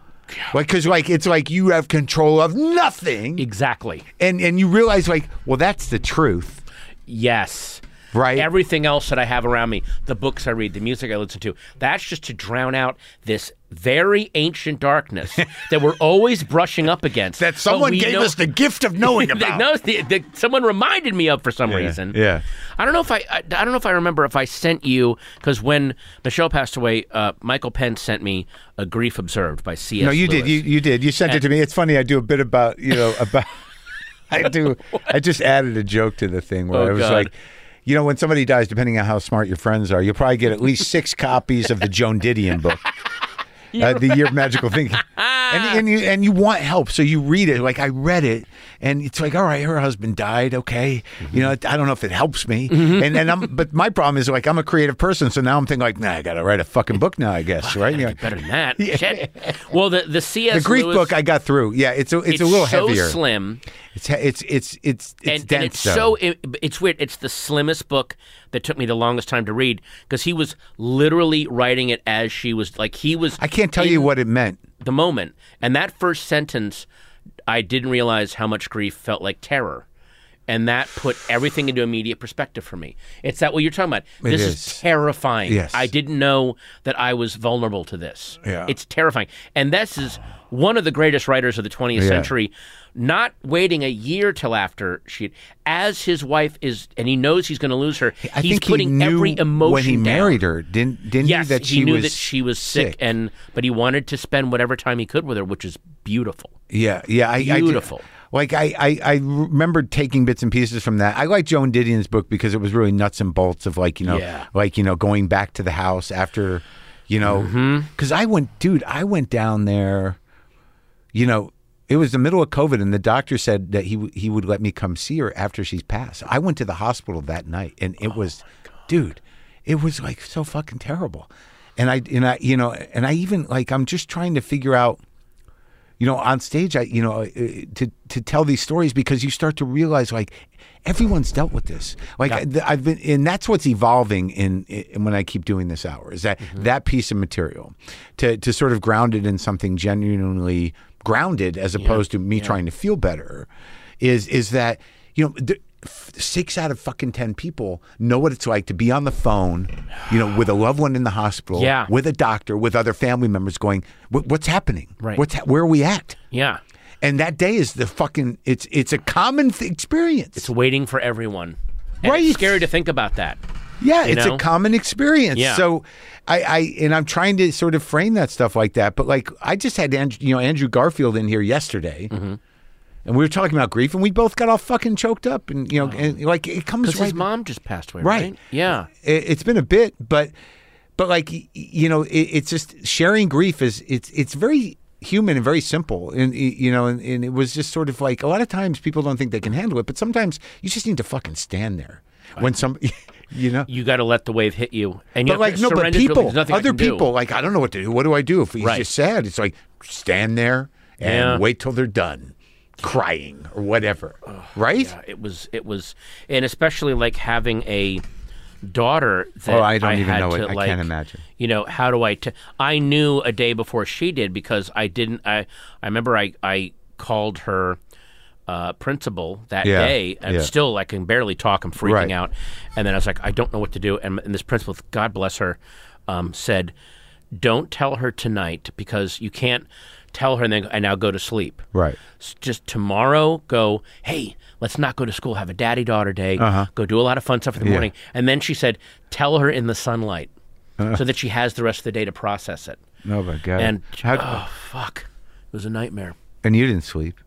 Like, cause like it's like you have control of nothing, Exactly. and and you realize like, well, that's the truth, Yes. right? Everything else that I have around me, the books I read, the music I listen to, that's just to drown out this very ancient darkness that we're always brushing up against. that someone gave know- us the gift of knowing about. knows the, that someone reminded me of for some reason. yeah. I don't know if I, I I don't know if I remember if I sent you because when Michelle passed away, uh, Michael Penn sent me a Grief Observed by C.S. No, you Lewis. did. You you did. You sent it to me. It's funny. I do a bit about you know about. I do. I just added a joke to the thing where Oh, I was God. like, you know, when somebody dies, depending on how smart your friends are, you'll probably get at least six copies of the Joan Didion book. Uh, the year of magical thinking, and, and you and you want help, so you read it. Like I read it, and it's like, all right, her husband died. Okay, you know, I don't know if it helps me, mm-hmm. and and I'm, but my problem is like I'm a creative person, so now I'm thinking like, nah, I got to write a fucking book now, I guess, right? Yeah. better than that. Shit. Well, the the C.S. The Greek Lewis, book I got through. Yeah, it's a it's, a little so heavier. slim. It's it's it's it's it's and, dense. and it's though. so it, it's weird. It's the slimmest book that took me the longest time to read because he was literally writing it as she was like he was. I can't tell you what it meant. the moment, and that first sentence, I didn't realize how much grief felt like terror. And that put everything into immediate perspective for me. It's that what you're talking about. This is. is. terrifying. Yes. I didn't know that I was vulnerable to this. Yeah. It's terrifying. And this is one of the greatest writers of the 20th century, not waiting a year till after she, as his wife is, and he knows he's going to lose her. I he's think putting he knew every emotion when he down. married her. Didn't didn't Yes, he that he she knew was that she was sick, and but he wanted to spend whatever time he could with her, which is beautiful. yeah yeah I, I do- Beautiful. Like I, I I remember taking bits and pieces from that. I like Joan Didion's book because it was really nuts and bolts of like you know Yeah. like you know going back to the house after you know Mm-hmm. because I went dude I went down there you know it was the middle of COVID and the doctor said that he he would let me come see her after she's passed. I went to the hospital that night and Oh it was dude it was like so fucking terrible. And I and I you know and I even like I'm just trying to figure out you know on stage I you know uh, to to tell these stories because you start to realize like everyone's dealt with this. Like th- I've been and that's what's evolving in, in when I keep doing this hour is that Mm-hmm. that piece of material to to sort of ground it in something genuinely grounded as opposed to me trying to feel better is is that you know th- six out of fucking ten people know what it's like to be on the phone you know with a loved one in the hospital Yeah. with a doctor with other family members going what's happening Right. what's ha- where are we at Yeah, and that day is the fucking it's it's a common th- experience it's waiting for everyone. And Right. It's scary to think about that. yeah you it's know? a common experience Yeah. so I, I and i'm trying to sort of frame that stuff like that but like i just had Andrew, you know andrew garfield in here yesterday Mm-hmm. And we were talking about grief and we both got all fucking choked up and you know and like it comes Because right his mom just passed away, Right. right? Yeah. it, it's been a bit, but but like you know, it, it's just sharing grief is it's it's very human and very simple, and you know, and, and it was just sort of like a lot of times people don't think they can handle it, but sometimes you just need to fucking stand there when some, you know. You got to let the wave hit you, and you But like no, but surrender to it. people, other can do. people, like I don't know what to do. What do I do if he's Right. just sad? It's like stand there and Yeah. wait till they're done crying or whatever, right? Yeah, it was it was, and especially like having a daughter that Oh, I don't even had know it. to, I like, can't imagine. You know, how do I? T- I knew a day before she did because I didn't. I I remember I I called her uh, principal that Yeah, day, and yeah. still I can barely talk. I'm freaking Right. out, and then I was like, I don't know what to do. And, and this principal, God bless her, um, said, "Don't tell her tonight because you can't tell her and then and now go to sleep. Right. S- Just tomorrow, go. Hey, let's not go to school. Have a daddy daughter day. Uh-huh. Go do a lot of fun stuff in the morning. And then she said, tell her in the sunlight, Uh-huh. so that she has the rest of the day to process it. No, my God. And How- oh fuck, it was a nightmare. and you didn't sleep.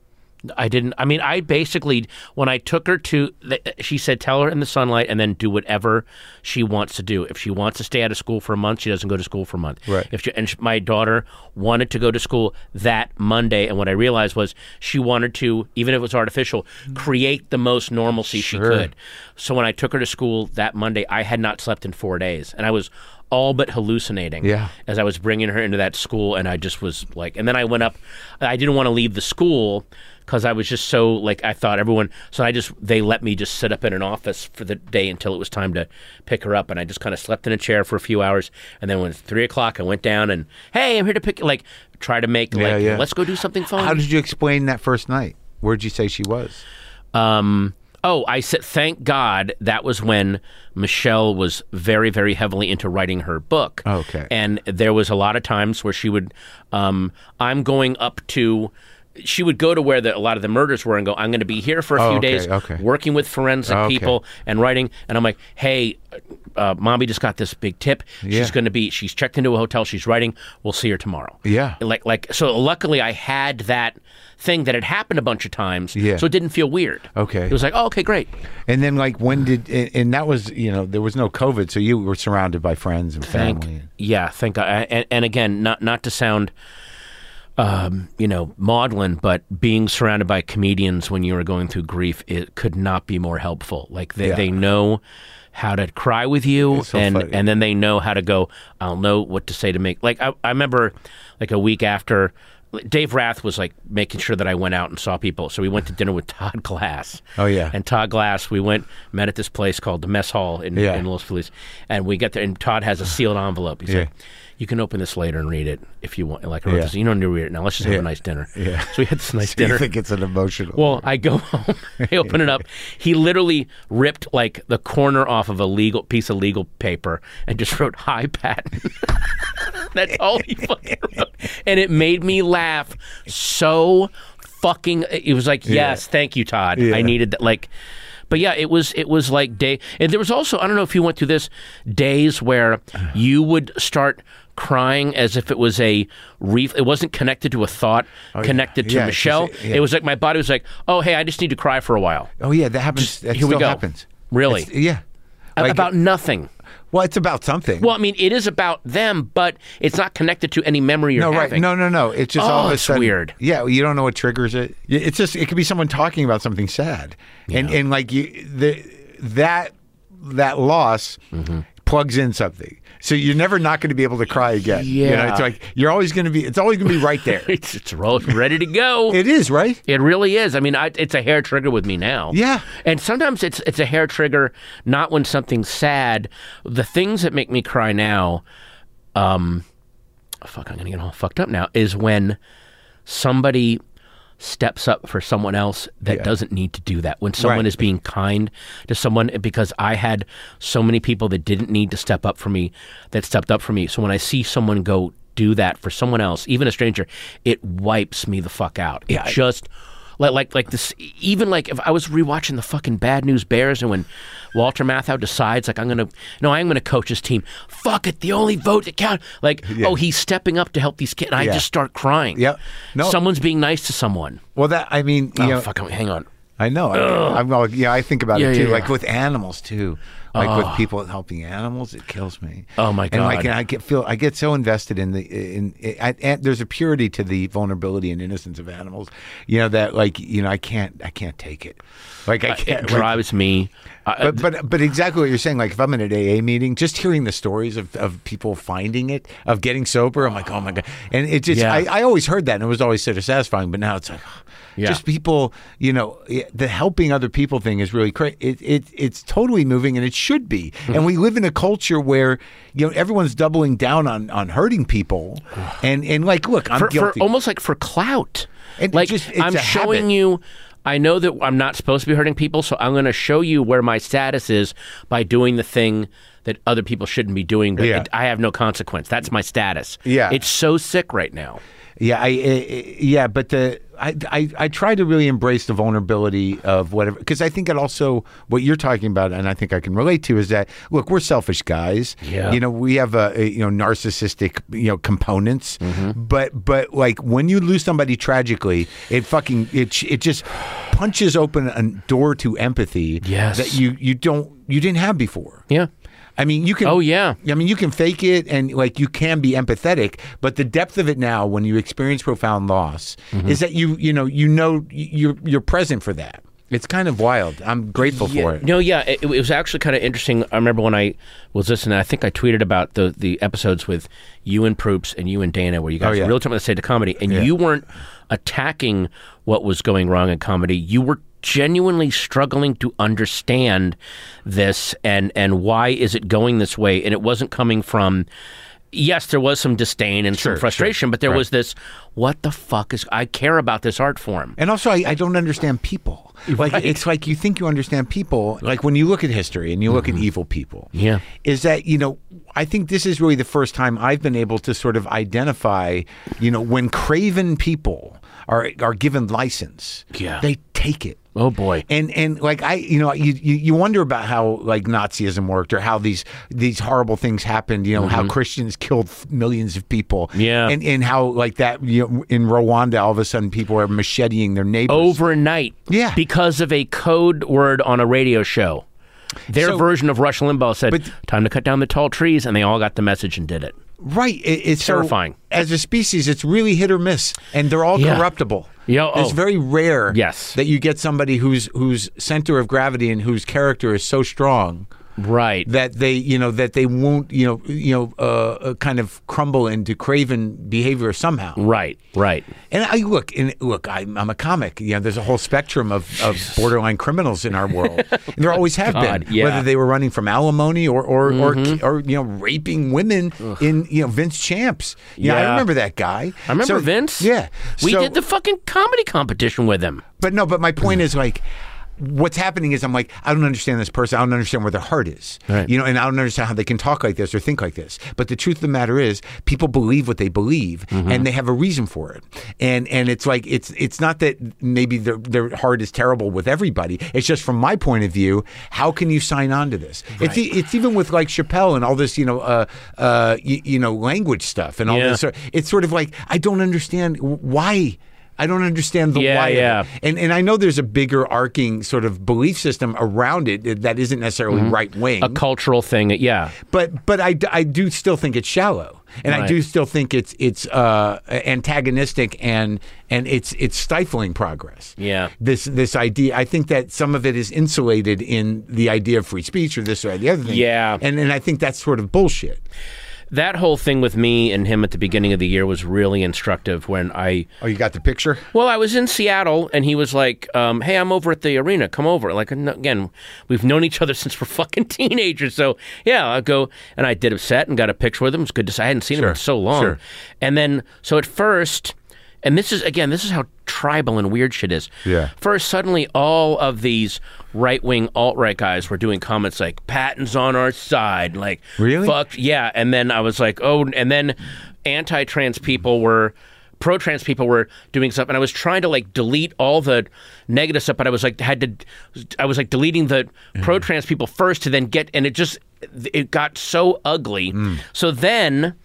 I didn't. I mean, I basically when I took her to, she said, "Tell her in the sunlight, and then do whatever she wants to do. If she wants to stay out of school for a month, she doesn't go to school for a month. Right. If she, and she, my daughter wanted to go to school that Monday, and what I realized was she wanted to, even if it was artificial, create the most normalcy she could. So when I took her to school that Monday, I had not slept in four days, and I was all but hallucinating Yeah. as I was bringing her into that school, and I just was like, and then I went up. I didn't want to leave the school because I was just so like I thought everyone. So I just they let me just sit up in an office for the day until it was time to pick her up, and I just kind of slept in a chair for a few hours, and then when it's three o'clock, I went down and hey, I'm here to pick like try to make Yeah, like yeah. let's go do something fun. How did you explain that first night? Where'd you say she was? Um, oh, I said, thank God that was when Michelle was very, very heavily into writing her book. Okay. And there was a lot of times where she would, um, I'm going up to, she would go to where the, a lot of the murders were and go, I'm going to be here for a Oh, few okay, days, okay. working with forensic Okay. people and writing. And I'm like, hey, uh, mommy just got this big tip. Yeah. She's going to be, she's checked into a hotel. She's writing. We'll see her tomorrow. Yeah. Like, like, so luckily I had that thing that had happened a bunch of times. Yeah. So it didn't feel weird. Okay. It was like, oh, okay, great. And then, like, when did and, that was you know there was no COVID, so you were surrounded by friends and Thank, family. yeah, thank God. And, and again, not not to sound, um, you know, maudlin, but being surrounded by comedians when you are going through grief, it could not be more helpful. Like they, Yeah. they know how to cry with you, so and funny. and then they know how to go. I'll know what to say to make. Like I, I remember, like a week after. Dave Rath was like making sure that I went out and saw people. So we went to dinner with Todd Glass. Oh, yeah. And Todd Glass, we went met at this place called the Mess Hall in, Yeah. in Los Feliz, and we get there, and Todd has a sealed envelope. He's Yeah. like, "You can open this later and read it if you want." Like, I wrote Yeah. this, you don't need to read it now. Let's just have Yeah. a nice dinner. Yeah. So we had this nice dinner. think it's an emotional? Well, I go home, I open it up. He literally ripped like the corner off of a legal piece of legal paper and just wrote "Hi, Pat." That's all he fucking wrote, and it made me laugh so fucking. It was like, yes, thank you, Todd. Yeah. I needed that. Like, but yeah, it was it was like day, and there was also I don't know if you went through this days where you would start crying as if it was a reef. It wasn't connected to a thought, connected to Oh, Yeah, Michelle. just- yeah. It was like my body was like, oh hey, I just need to cry for a while. oh yeah, that happens. that here we go. happens. Really? It's- yeah. Like- about nothing. well, it's about something. Well, I mean, it is about them, but it's not connected to any memory you're no, right? having. No, no, no. It's just all Oh, of a it's sudden weird. Yeah, you don't know what triggers it. It's just it could be someone talking about something sad, and and like you the that that loss Mm-hmm. Plugs in something. So you're never not going to be able to cry again. You know, Yeah. it's like you're always going to be. It's always going to be right there. It's, it's ready to go. it is right. It really is. I mean, I, it's a hair trigger with me now. Yeah. And sometimes it's it's a hair trigger, not when something's sad. The things that make me cry now, um, fuck, I'm gonna get all fucked up now. Is when somebody steps up for someone else that Yeah. doesn't need to do that. When someone Right. is being kind to someone, because I had so many people that didn't need to step up for me that stepped up for me. So when I see someone go do that for someone else, even a stranger, it wipes me the fuck out. It just like like like this. Even like if I was rewatching the fucking Bad News Bears, and when Walter Matthau decides like I'm gonna no, I'm gonna coach his team. Fuck it, the only vote that count. Like oh, he's stepping up to help these kids. And I Yeah. just start crying. Yep. No. someone's being nice to someone. Well, that I mean, Oh know, fuck! Hang on. I know. I, I'm all, yeah, I think about Yeah, it too. yeah, like with animals too. Like with people helping animals, it kills me. Oh, my god! And like and I get feel I get so invested in the in, in I, there's a purity to the vulnerability and innocence of animals. You know that like you know I can't I can't take it. Like I uh, can't. like- drives me. Uh, uh, but, but but exactly what you're saying. Like if I'm in an AA meeting, just hearing the stories of, of people finding it, of getting sober, I'm like, oh my god! And it just. I, I always heard that, and it was always sort of satisfying. But now it's like, Yeah. just people, you know, the helping other people thing is really crazy. It, it it's totally moving, and it should be. Mm-hmm. And we live in a culture where you know everyone's doubling down on on hurting people, and and like, look, I'm for, for almost like for clout. And like just- it's I'm showing habit. you. I know that I'm not supposed to be hurting people, so I'm going to show you where my status is by doing the thing that other people shouldn't be doing. But Yeah. it, I have no consequence. That's my status. Yeah. it's so sick right now. Yeah, I, I yeah, but the I, I I try to really embrace the vulnerability of whatever because I think it also what you're talking about and I think I can relate to is that look we're selfish guys. Yeah. you know we have a, a, you know narcissistic you know components, mm-hmm. but but like when you lose somebody tragically, it fucking it it just punches open a door to empathy Yes. that you you don't you didn't have before. Yeah. I mean, you can. Oh, yeah. I mean, you can fake it and like you can be empathetic, but the depth of it now, when you experience profound loss, Mm-hmm. is that you you know you know you're you're present for that. It's kind of wild. I'm grateful for it. No, yeah, it, it was actually kind of interesting. I remember when I was listening. I think I tweeted about the the episodes with you and Proops and you and Dana, where you guys Oh, yeah. were really talking about the state of comedy, and you weren't attacking what was going wrong in comedy. You were genuinely struggling to understand this and and why is it going this way, and it wasn't coming from. Yes, there was some disdain and Sure, some frustration, sure. but there Right. was this. What the fuck is? I care about this art form. And also, I, I don't understand people. Like it's like you think you understand people. Like when you look at history and you look at evil people. Mm-hmm. Yeah. is that you know I think this is really the first time I've been able to sort of identify. You know, when craven people are are given license, Yeah. they take it. Oh boy. And and like I you know you, you wonder about how like Nazism worked or how these these horrible things happened you know how Christians killed millions of people Mm-hmm. Yeah. and and how like that you know in Rwanda all of a sudden people are macheting their neighbors overnight. Yeah. Because of a code word on a radio show. Their So- version of Rush Limbaugh said, But- time to cut down the tall trees, and they all got the message and did it. right it, it's so- Terrifying. as a species it's really hit or miss and they're all Yeah. corruptible Yeah, it's oh. very rare Yes. that you get somebody whose whose center of gravity and whose character is so strong Right. that they you know that they won't you know you know uh, uh, kind of crumble into craven behavior somehow right. Right. and I look and look I'm, I'm a comic you know there's a whole spectrum of, of borderline criminals in our world and there always have God, been yeah. Mm-hmm. whether they were running from alimony or or, or or you know raping women in you know Vince Champs yeah I remember that guy I remember So- Vince. yeah We So- did the fucking comedy competition with him. but no, but my point is like what's happening is I'm like, I don't understand this person. I don't understand where their heart is. Right. You know, and I don't understand how they can talk like this or think like this. But the truth of the matter is people believe what they believe Mm-hmm. and they have a reason for it. And and it's like it's it's not that maybe their their heart is terrible with everybody. It's just from my point of view, how can you sign on to this? It's e- it's even with like Chappelle and all this, you know, uh uh you, you know, language stuff and all Yeah. this. It's sort of like I don't understand why I don't understand the Yeah, why. yeah. And and I know there's a bigger arcing sort of belief system around it that isn't necessarily Mm-hmm. right wing. A cultural thing. Yeah. but but I, I do still think it's shallow. And I do still think it's it's uh, antagonistic and and it's it's stifling progress. Yeah. This this idea I think that some of it is insulated in the idea of free speech or this or the other thing. Yeah. And and I think that's sort of bullshit. That whole thing with me and him at the beginning of the year was really instructive when I Oh, you got the picture? Well, I was in Seattle, and he was like, um, "Hey, I'm over at the arena. Come over." Like, again, we've known each other since we're fucking teenagers. So, yeah, I'll go. And I did a set and got a picture with him. It's good to see. I hadn't seen him in so long. sure. And then, so at first, and this is again, this is how tribal and weird shit is. Yeah. First, suddenly, all of these right wing alt right guys were doing comments like "Patton's on our side," like Really? fuck yeah. And then I was like, oh, and then anti-trans people were pro trans people were doing stuff and I was trying to like delete all the negative stuff but I was like had to I was like deleting the pro trans people first to then get and it just it got so ugly. Mm. So then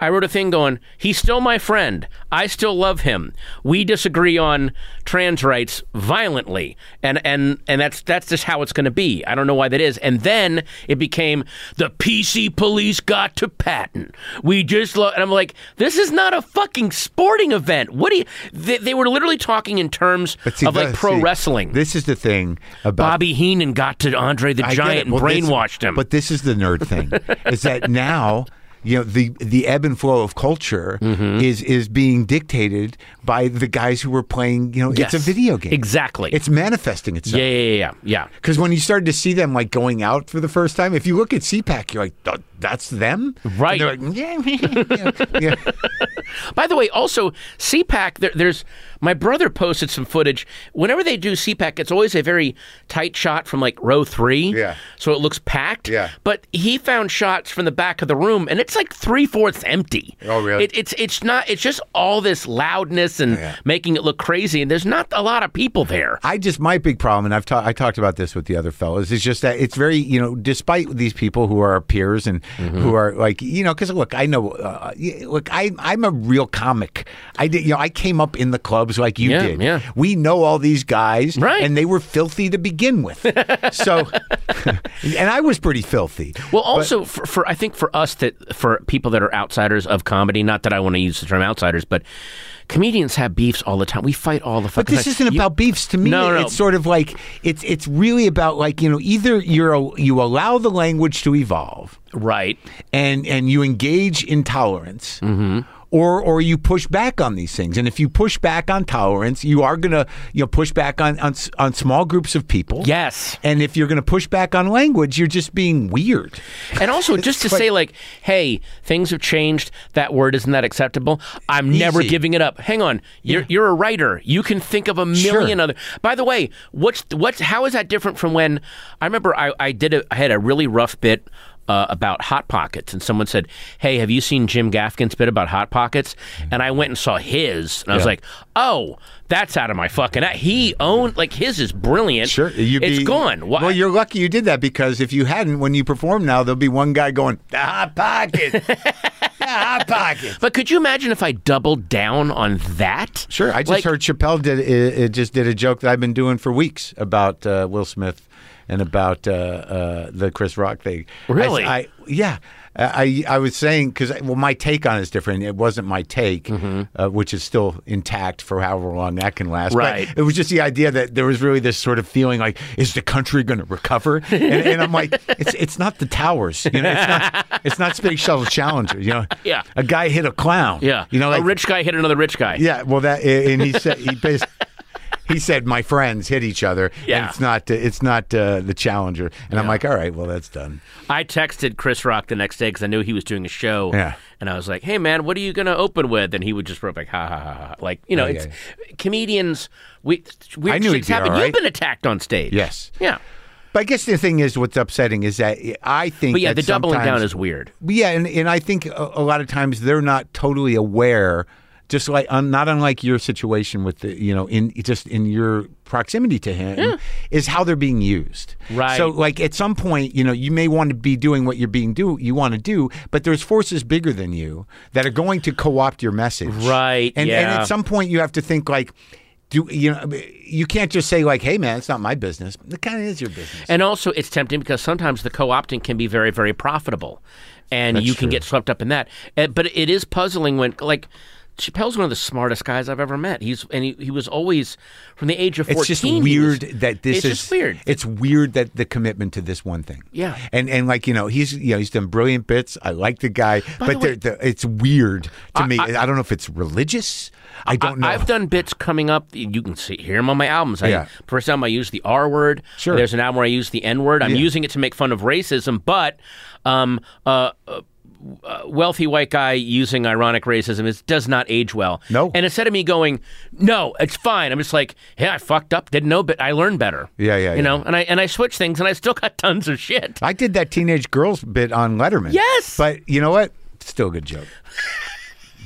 I wrote a thing going, he's still my friend. I still love him. We disagree on trans rights violently. And and and that's that's just how it's going to be. I don't know why that is. And then it became the PC police got to Patton. We just lo-, and I'm like, this is not a fucking sporting event. What do you they, they were literally talking in terms see, of like pro see, wrestling. This is the thing about Bobby Heenan got to Andre the I Giant it. and Well, this- brainwashed him. But this is the nerd thing: is that now you know the the ebb and flow of culture Mm-hmm. is is being dictated by the guys who were playing. You know, Yes. it's a video game. Exactly. It's manifesting itself. yeah, yeah, yeah, yeah. Because when you started to see them like going out for the first time, if you look at CPAC, you're like, that's them, Right. And they're like, yeah, yeah, yeah. By the way, also CPAC. There, there's my brother posted some footage. Whenever they do CPAC, it's always a very tight shot from like row three. Yeah. So it looks packed. Yeah. But he found shots from the back of the room, and it's like three fourths empty. Oh, really? It, it's it's not. It's just all this loudness and Yeah. making it look crazy, and there's not a lot of people there. I just my big problem, and I've ta- I talked about this with the other fellows, is just that it's very you know, despite these people who are our peers and Mm-hmm. who are like you know, because look, I know, uh, look, I I'm a real comic. I did, you know, I came up in the clubs like you Yeah, did. yeah. We know all these guys, Right. And they were filthy to begin with, so, and I was pretty filthy. Well, also for, for I think for us that for people that are outsiders of comedy, not that I want to use the term outsiders, but comedians have beefs all the time. We fight all the But this time. isn't You- about beefs to me. No, no. It's sort of like it's it's really about like you know either you're you allow the language to evolve, right. and and you engage in tolerance. Mm-hmm. Or, or you push back on these things, and if you push back on tolerance, you are gonna you know push back on on, on small groups of people. Yes. and if you're gonna push back on language, you're just being weird. And also, just to like- say, like, hey, things have changed. That word isn't that acceptable. I'm never giving it up. Hang on, you're you're a writer. You can think of a million Sure. other. By the way, what's what's how is that different from when I remember I I did a, I had a really rough bit. Uh, about hot pockets, and someone said, "Hey, have you seen Jim Gaffigan's bit about hot pockets?" And I went and saw his, and I was Yeah. like, "Oh, that's out of my fucking." He owned like his is brilliant. Sure, you'd it's be- gone. Why? Well, you're lucky you did that because if you hadn't, when you perform now, there'll be one guy going, "The hot pocket, the hot pocket." But could you imagine if I doubled down on that? Sure, I just Like- heard Chappelle did it, it just did a joke that I've been doing for weeks about uh, Will Smith and about uh, uh, the Chris Rock thing. Really? I, I yeah. I I was saying because well my take on it is different. It wasn't my take, uh, which is still intact for however long that can last. Mm-hmm. Right. But it was just the idea that there was really this sort of feeling like, is the country going to recover? And, and I'm like, it's it's not the towers, you know, it's not it's not Space Shuttle Challenger, you know. Yeah. A guy hit a clown. Yeah, You know, like a rich guy hit another rich guy. yeah, well, that and he said he bas- he said my friends hit each other. Yeah. and it's not it's not uh, the challenger. And I'm like, all right, well, that's done. I texted Chris Rock the next day because I knew he was doing a show. Yeah. And I was like, "Hey man, what are you gonna open with?" And he would just wrote like, "Ha ha ha ha!" Like you know, Okay. it's comedians. We weird I knew things he'd be happen. all You've been attacked on stage. Yes, Yeah. but I guess the thing is, what's upsetting is that I think. But yeah, the doubling down is weird. Yeah, and, and I think a, a lot of times they're not totally aware, just like un, not unlike your situation with the you know in just in your proximity to him is how they're being used. Right. So like at some point, you know, you may want to be doing what you're being do you want to do, but there's forces bigger than you that are going to co-opt your message. Right, And and at some point you have to think like. Do you know? You can't just say like, "Hey, man, it's not my business." It kind of is your business. And also, it's tempting because sometimes the co-opting can be very, very profitable, and you can true. get swept up in that. But it is puzzling when, like, Chappelle's one of the smartest guys I've ever met. He's and he, he was always from the age of fourteen. It's just weird was- that this is just weird. It's weird that the commitment to this one thing. Yeah. and and like you know he's you know he's done brilliant bits. I like the guy, but the way- they're- they're- it's weird to me. I, don't know if it's religious. I don't know. I, have done bits coming up. You can see hear them on my albums. I, Yeah. First time I used the R word. Sure. There's an album where I use the N word. I'm Yeah. using it to make fun of racism, but um, uh, uh, Uh, wealthy white guy using ironic racism is does not age well. No. And instead of me going, no, it's fine. I'm just like, yeah, I fucked up. Didn't know, but I learned better. Yeah, yeah, You yeah. know, and I and I switched things, and I still got tons of shit. I did that teenage girls bit on Letterman. Yes! but you know what? Still a good joke.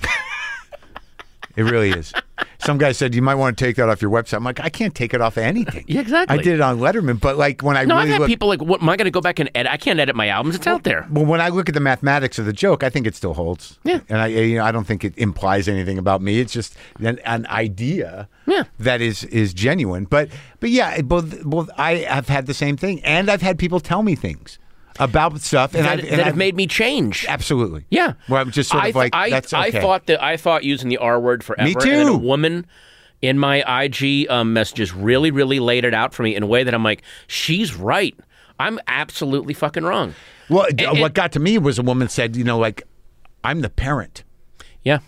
it really is. Some guy said you might want to take that off your website. I'm like, I can't take it off anything. Yeah, exactly. I did it on Letterman, but like when I No, really I've had look, people like, what, am I going to go back and edit? I can't edit my albums. It's out there. Well, when I look at the mathematics of the joke, I think it still holds. Yeah. and I, you know, I don't think it implies anything about me. It's just an, an idea. Yeah. that is is genuine. But but yeah, both both I have had the same thing, and I've had people tell me things about stuff, and that, I've, and that have made me change. absolutely. Yeah. Well, I'm just sort I of like I, that's I thought that I thought using the R word forever. Me And a too. woman in my IG um, messages really, really laid it out for me in a way that I'm like, she's right. I'm absolutely fucking wrong. Well, And- what got to me was a woman said, you know, like I'm the parent. Yeah.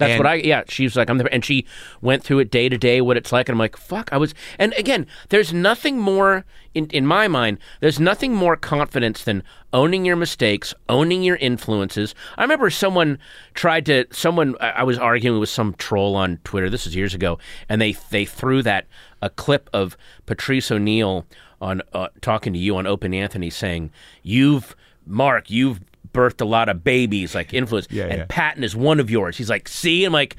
That's And- what I yeah, she's like I'm the and she went through it day to day what it's like and I'm like, fuck, I was and again, there's nothing more in in my mind, there's nothing more confidence than owning your mistakes, owning your influences. I remember someone tried to someone I I was arguing with some troll on Twitter, this was years ago, and they they threw that a clip of Patrice O'Neal on uh, talking to you on Opie and Anthony saying, "You've Marc, you've birthed a lot of babies like influence Yeah, and yeah. Patton is one of yours. He's like, see, I'm like,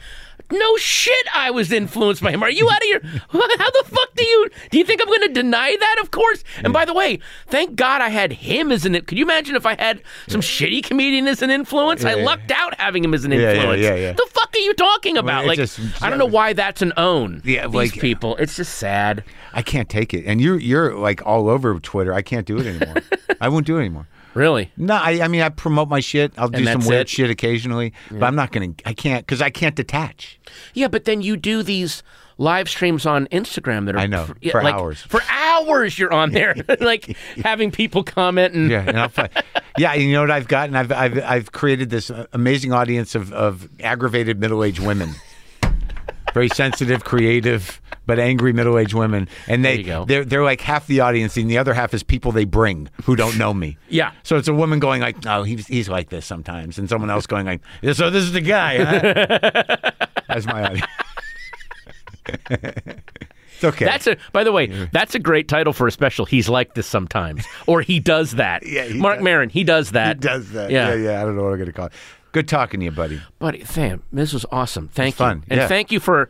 no shit, I was influenced by him. Are you out of your? How the fuck do you do you think I'm going to deny that? Of course. And by the way, thank God I had him as an. Influence. Could you imagine if I had some shitty comedian as an influence? I Yeah, yeah. lucked out having him as an Yeah, yeah, influence. yeah, yeah. The fuck are you talking about? like, just- I don't know why that's an own. Yeah, these like- people. It's just sad. I can't take it. And you're you're like all over Twitter. I can't do it anymore. I won't do it anymore. Really. No, I, I mean I promote my shit. I'll do some weird it? shit occasionally, but I'm not gonna. I can't because I can't detach. Yeah, but then you do these live streams on Instagram that are I know, for, yeah, for like, hours. For hours, you're on there, like having people comment and Yeah, and I'll fi- yeah. You know what I've gotten? I've I've I've created this uh, amazing audience of of aggravated middle aged women, very sensitive, creative, but angry middle aged women, and they they're they're like half the audience, and the other half is people they bring who don't know me. Yeah. So it's a woman going like, "Oh, he's he's like this sometimes," and someone else going like, "So this is the guy." Huh? That's my audience. it's okay. That's a. By the way, that's a great title for a special. He's like this sometimes, or he does that. Yeah, he Marc does. Maron, he does that. he does that. Yeah. Yeah, yeah. I don't know what I'm gonna call it. Good talking to you, buddy. Buddy, Sam, this was awesome. Thank you, fun, and yeah. thank you for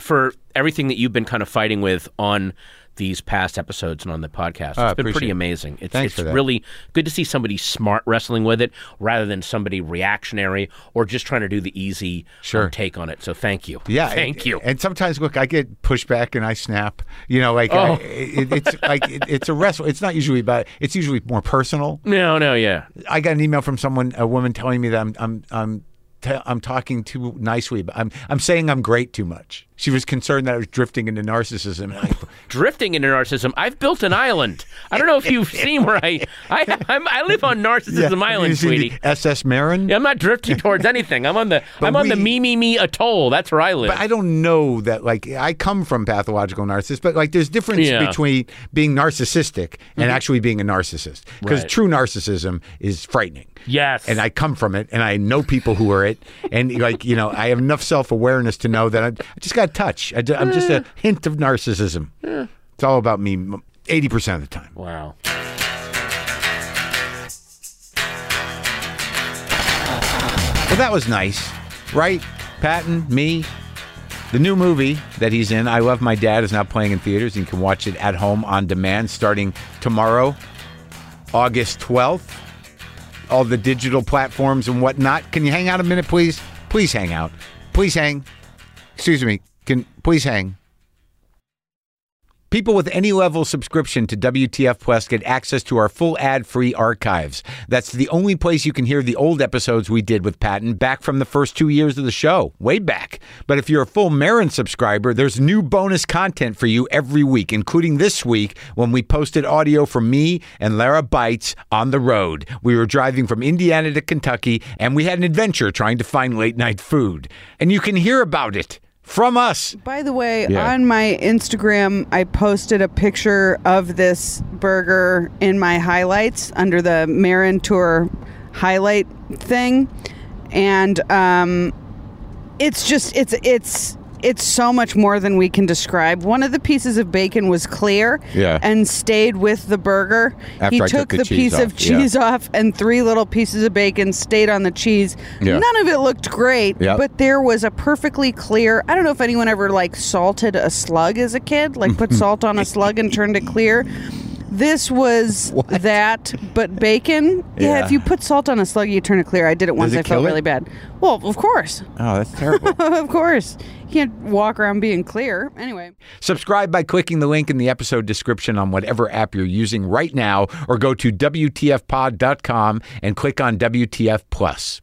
for everything that you've been kind of fighting with on these past episodes and on the podcast. It's Oh, been pretty it. amazing. It's, Thanks it's for that. really good to see somebody smart wrestling with it rather than somebody reactionary or just trying to do the easy um, Sure. take on it. So thank you. Yeah, thank and, you. And sometimes, look, I get pushback and I snap. You know, like I, Oh. it, it's like it, it's a wrestle. It's not usually about. It's usually more personal. no, no, yeah. I got an email from someone, a woman, telling me that I'm I'm I'm t- I'm talking too nicely. But I'm I'm saying I'm great too much. She was concerned that I was drifting into narcissism. And I, drifting into narcissism. I've built an island. I don't know if you've seen where I I I'm, I live on Narcissism You Island, sweetie. SS Maron. Yeah, I'm not drifting towards anything. I'm on the I'm on the me me me atoll. That's where I live. But I don't know that. Like, I come from pathological narcissists, but like, there's difference Yeah. Mm-hmm. between being narcissistic and actually being a narcissist. Because Right. true narcissism is frightening. Yes, and I come from it, and I know people who are it, and like you know, I have enough self awareness to know that I, I just got a touch. I, am just a eh. hint of narcissism. Eh. It's all about me, eighty percent of the time. wow. Well, that was nice, right? Patton, me. The new movie that he's in, I Love My Dad, is now playing in theaters. You can watch it at home on demand starting tomorrow, August 12th. All the digital platforms and whatnot. Can you hang out a minute, please? Please hang out. Please hang. Excuse me. Can please hang. People with any level subscription to WTF Plus get access to our full ad-free archives. That's the only place you can hear the old episodes we did with Patton back from the first two years of the show, way back. But if you're a full Maron subscriber, there's new bonus content for you every week, including this week when we posted audio from me and Lara Bites on the road. We were driving from Indiana to Kentucky, and we had an adventure trying to find late-night food. And you can hear about it from us. By the way, Yeah. on my Instagram, I posted a picture of this burger in my highlights under the Maron Tour highlight thing, and um, it's just it's it's it's so much more than we can describe. One of the pieces of bacon was clear Yeah. and stayed with the burger. After he I took the the, piece of off, yeah. cheese off, and three little pieces of bacon stayed on the cheese. Yeah. None of it looked great, Yep. but there was a perfectly clear. I don't know if anyone ever like salted a slug as a kid, like put salt on a slug and turned it clear. This was What? that, but bacon. Yeah. Yeah. if you put salt on a slug, you turn it clear. I did it once. it I kill felt it? really bad. Well, of course, Oh, that's terrible. of course. You can't walk around being clear. Anyway. Subscribe by clicking the link in the episode description on whatever app you're using right now, or go to WTFpod.com and click on WTF Plus.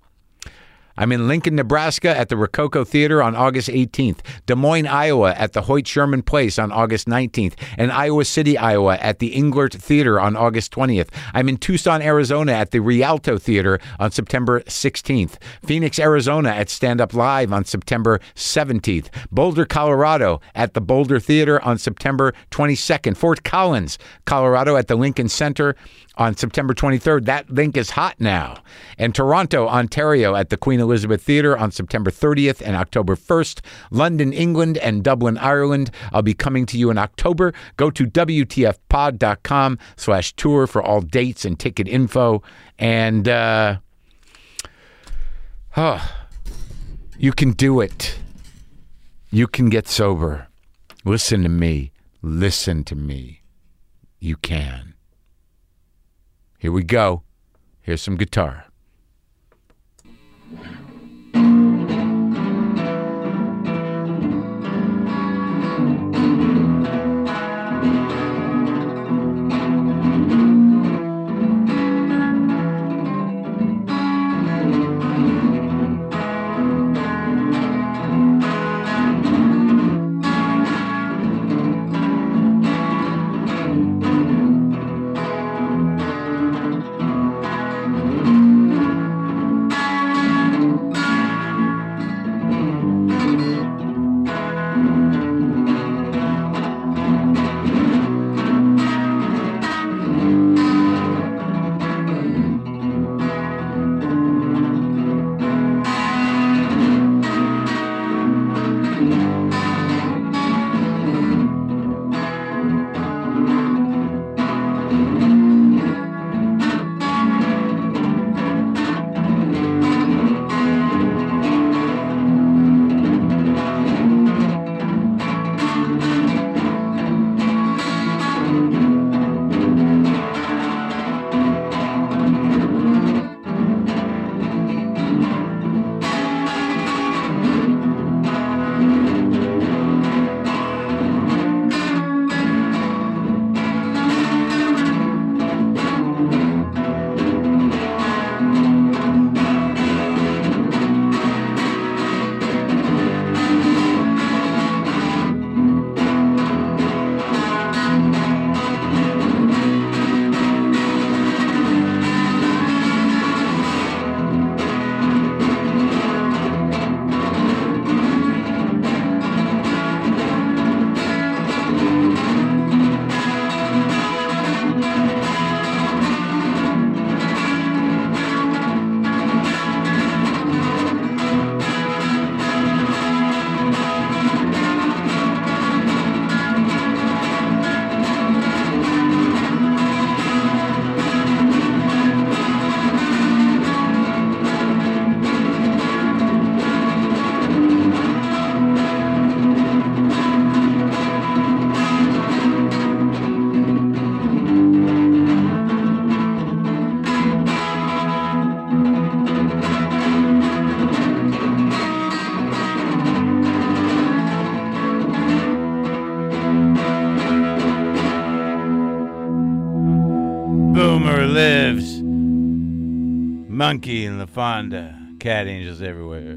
I'm in Lincoln, Nebraska at the Rococo Theater on August 18th, Des Moines, Iowa at the Hoyt Sherman Place on August 19th, and Iowa City, Iowa at the Englert Theater on August 20th. I'm in Tucson, Arizona at the Rialto Theater on September 16th, Phoenix, Arizona at Stand Up Live on September 17th, Boulder, Colorado at the Boulder Theater on September 22nd, Fort Collins, Colorado at the Lincoln Center on September 23rd. That link is hot now. And Toronto, Ontario at the Queen Elizabeth Theatre on September 30th and October 1st. London, England, and Dublin, Ireland. I'll be coming to you in October. Go to WTFpod.com slash tour for all dates and ticket info. And, uh, oh, you can do it. You can get sober. Listen to me. Listen to me. You can. Here we go. Here's some guitar. Monkey and LaFonda. Cat angels everywhere.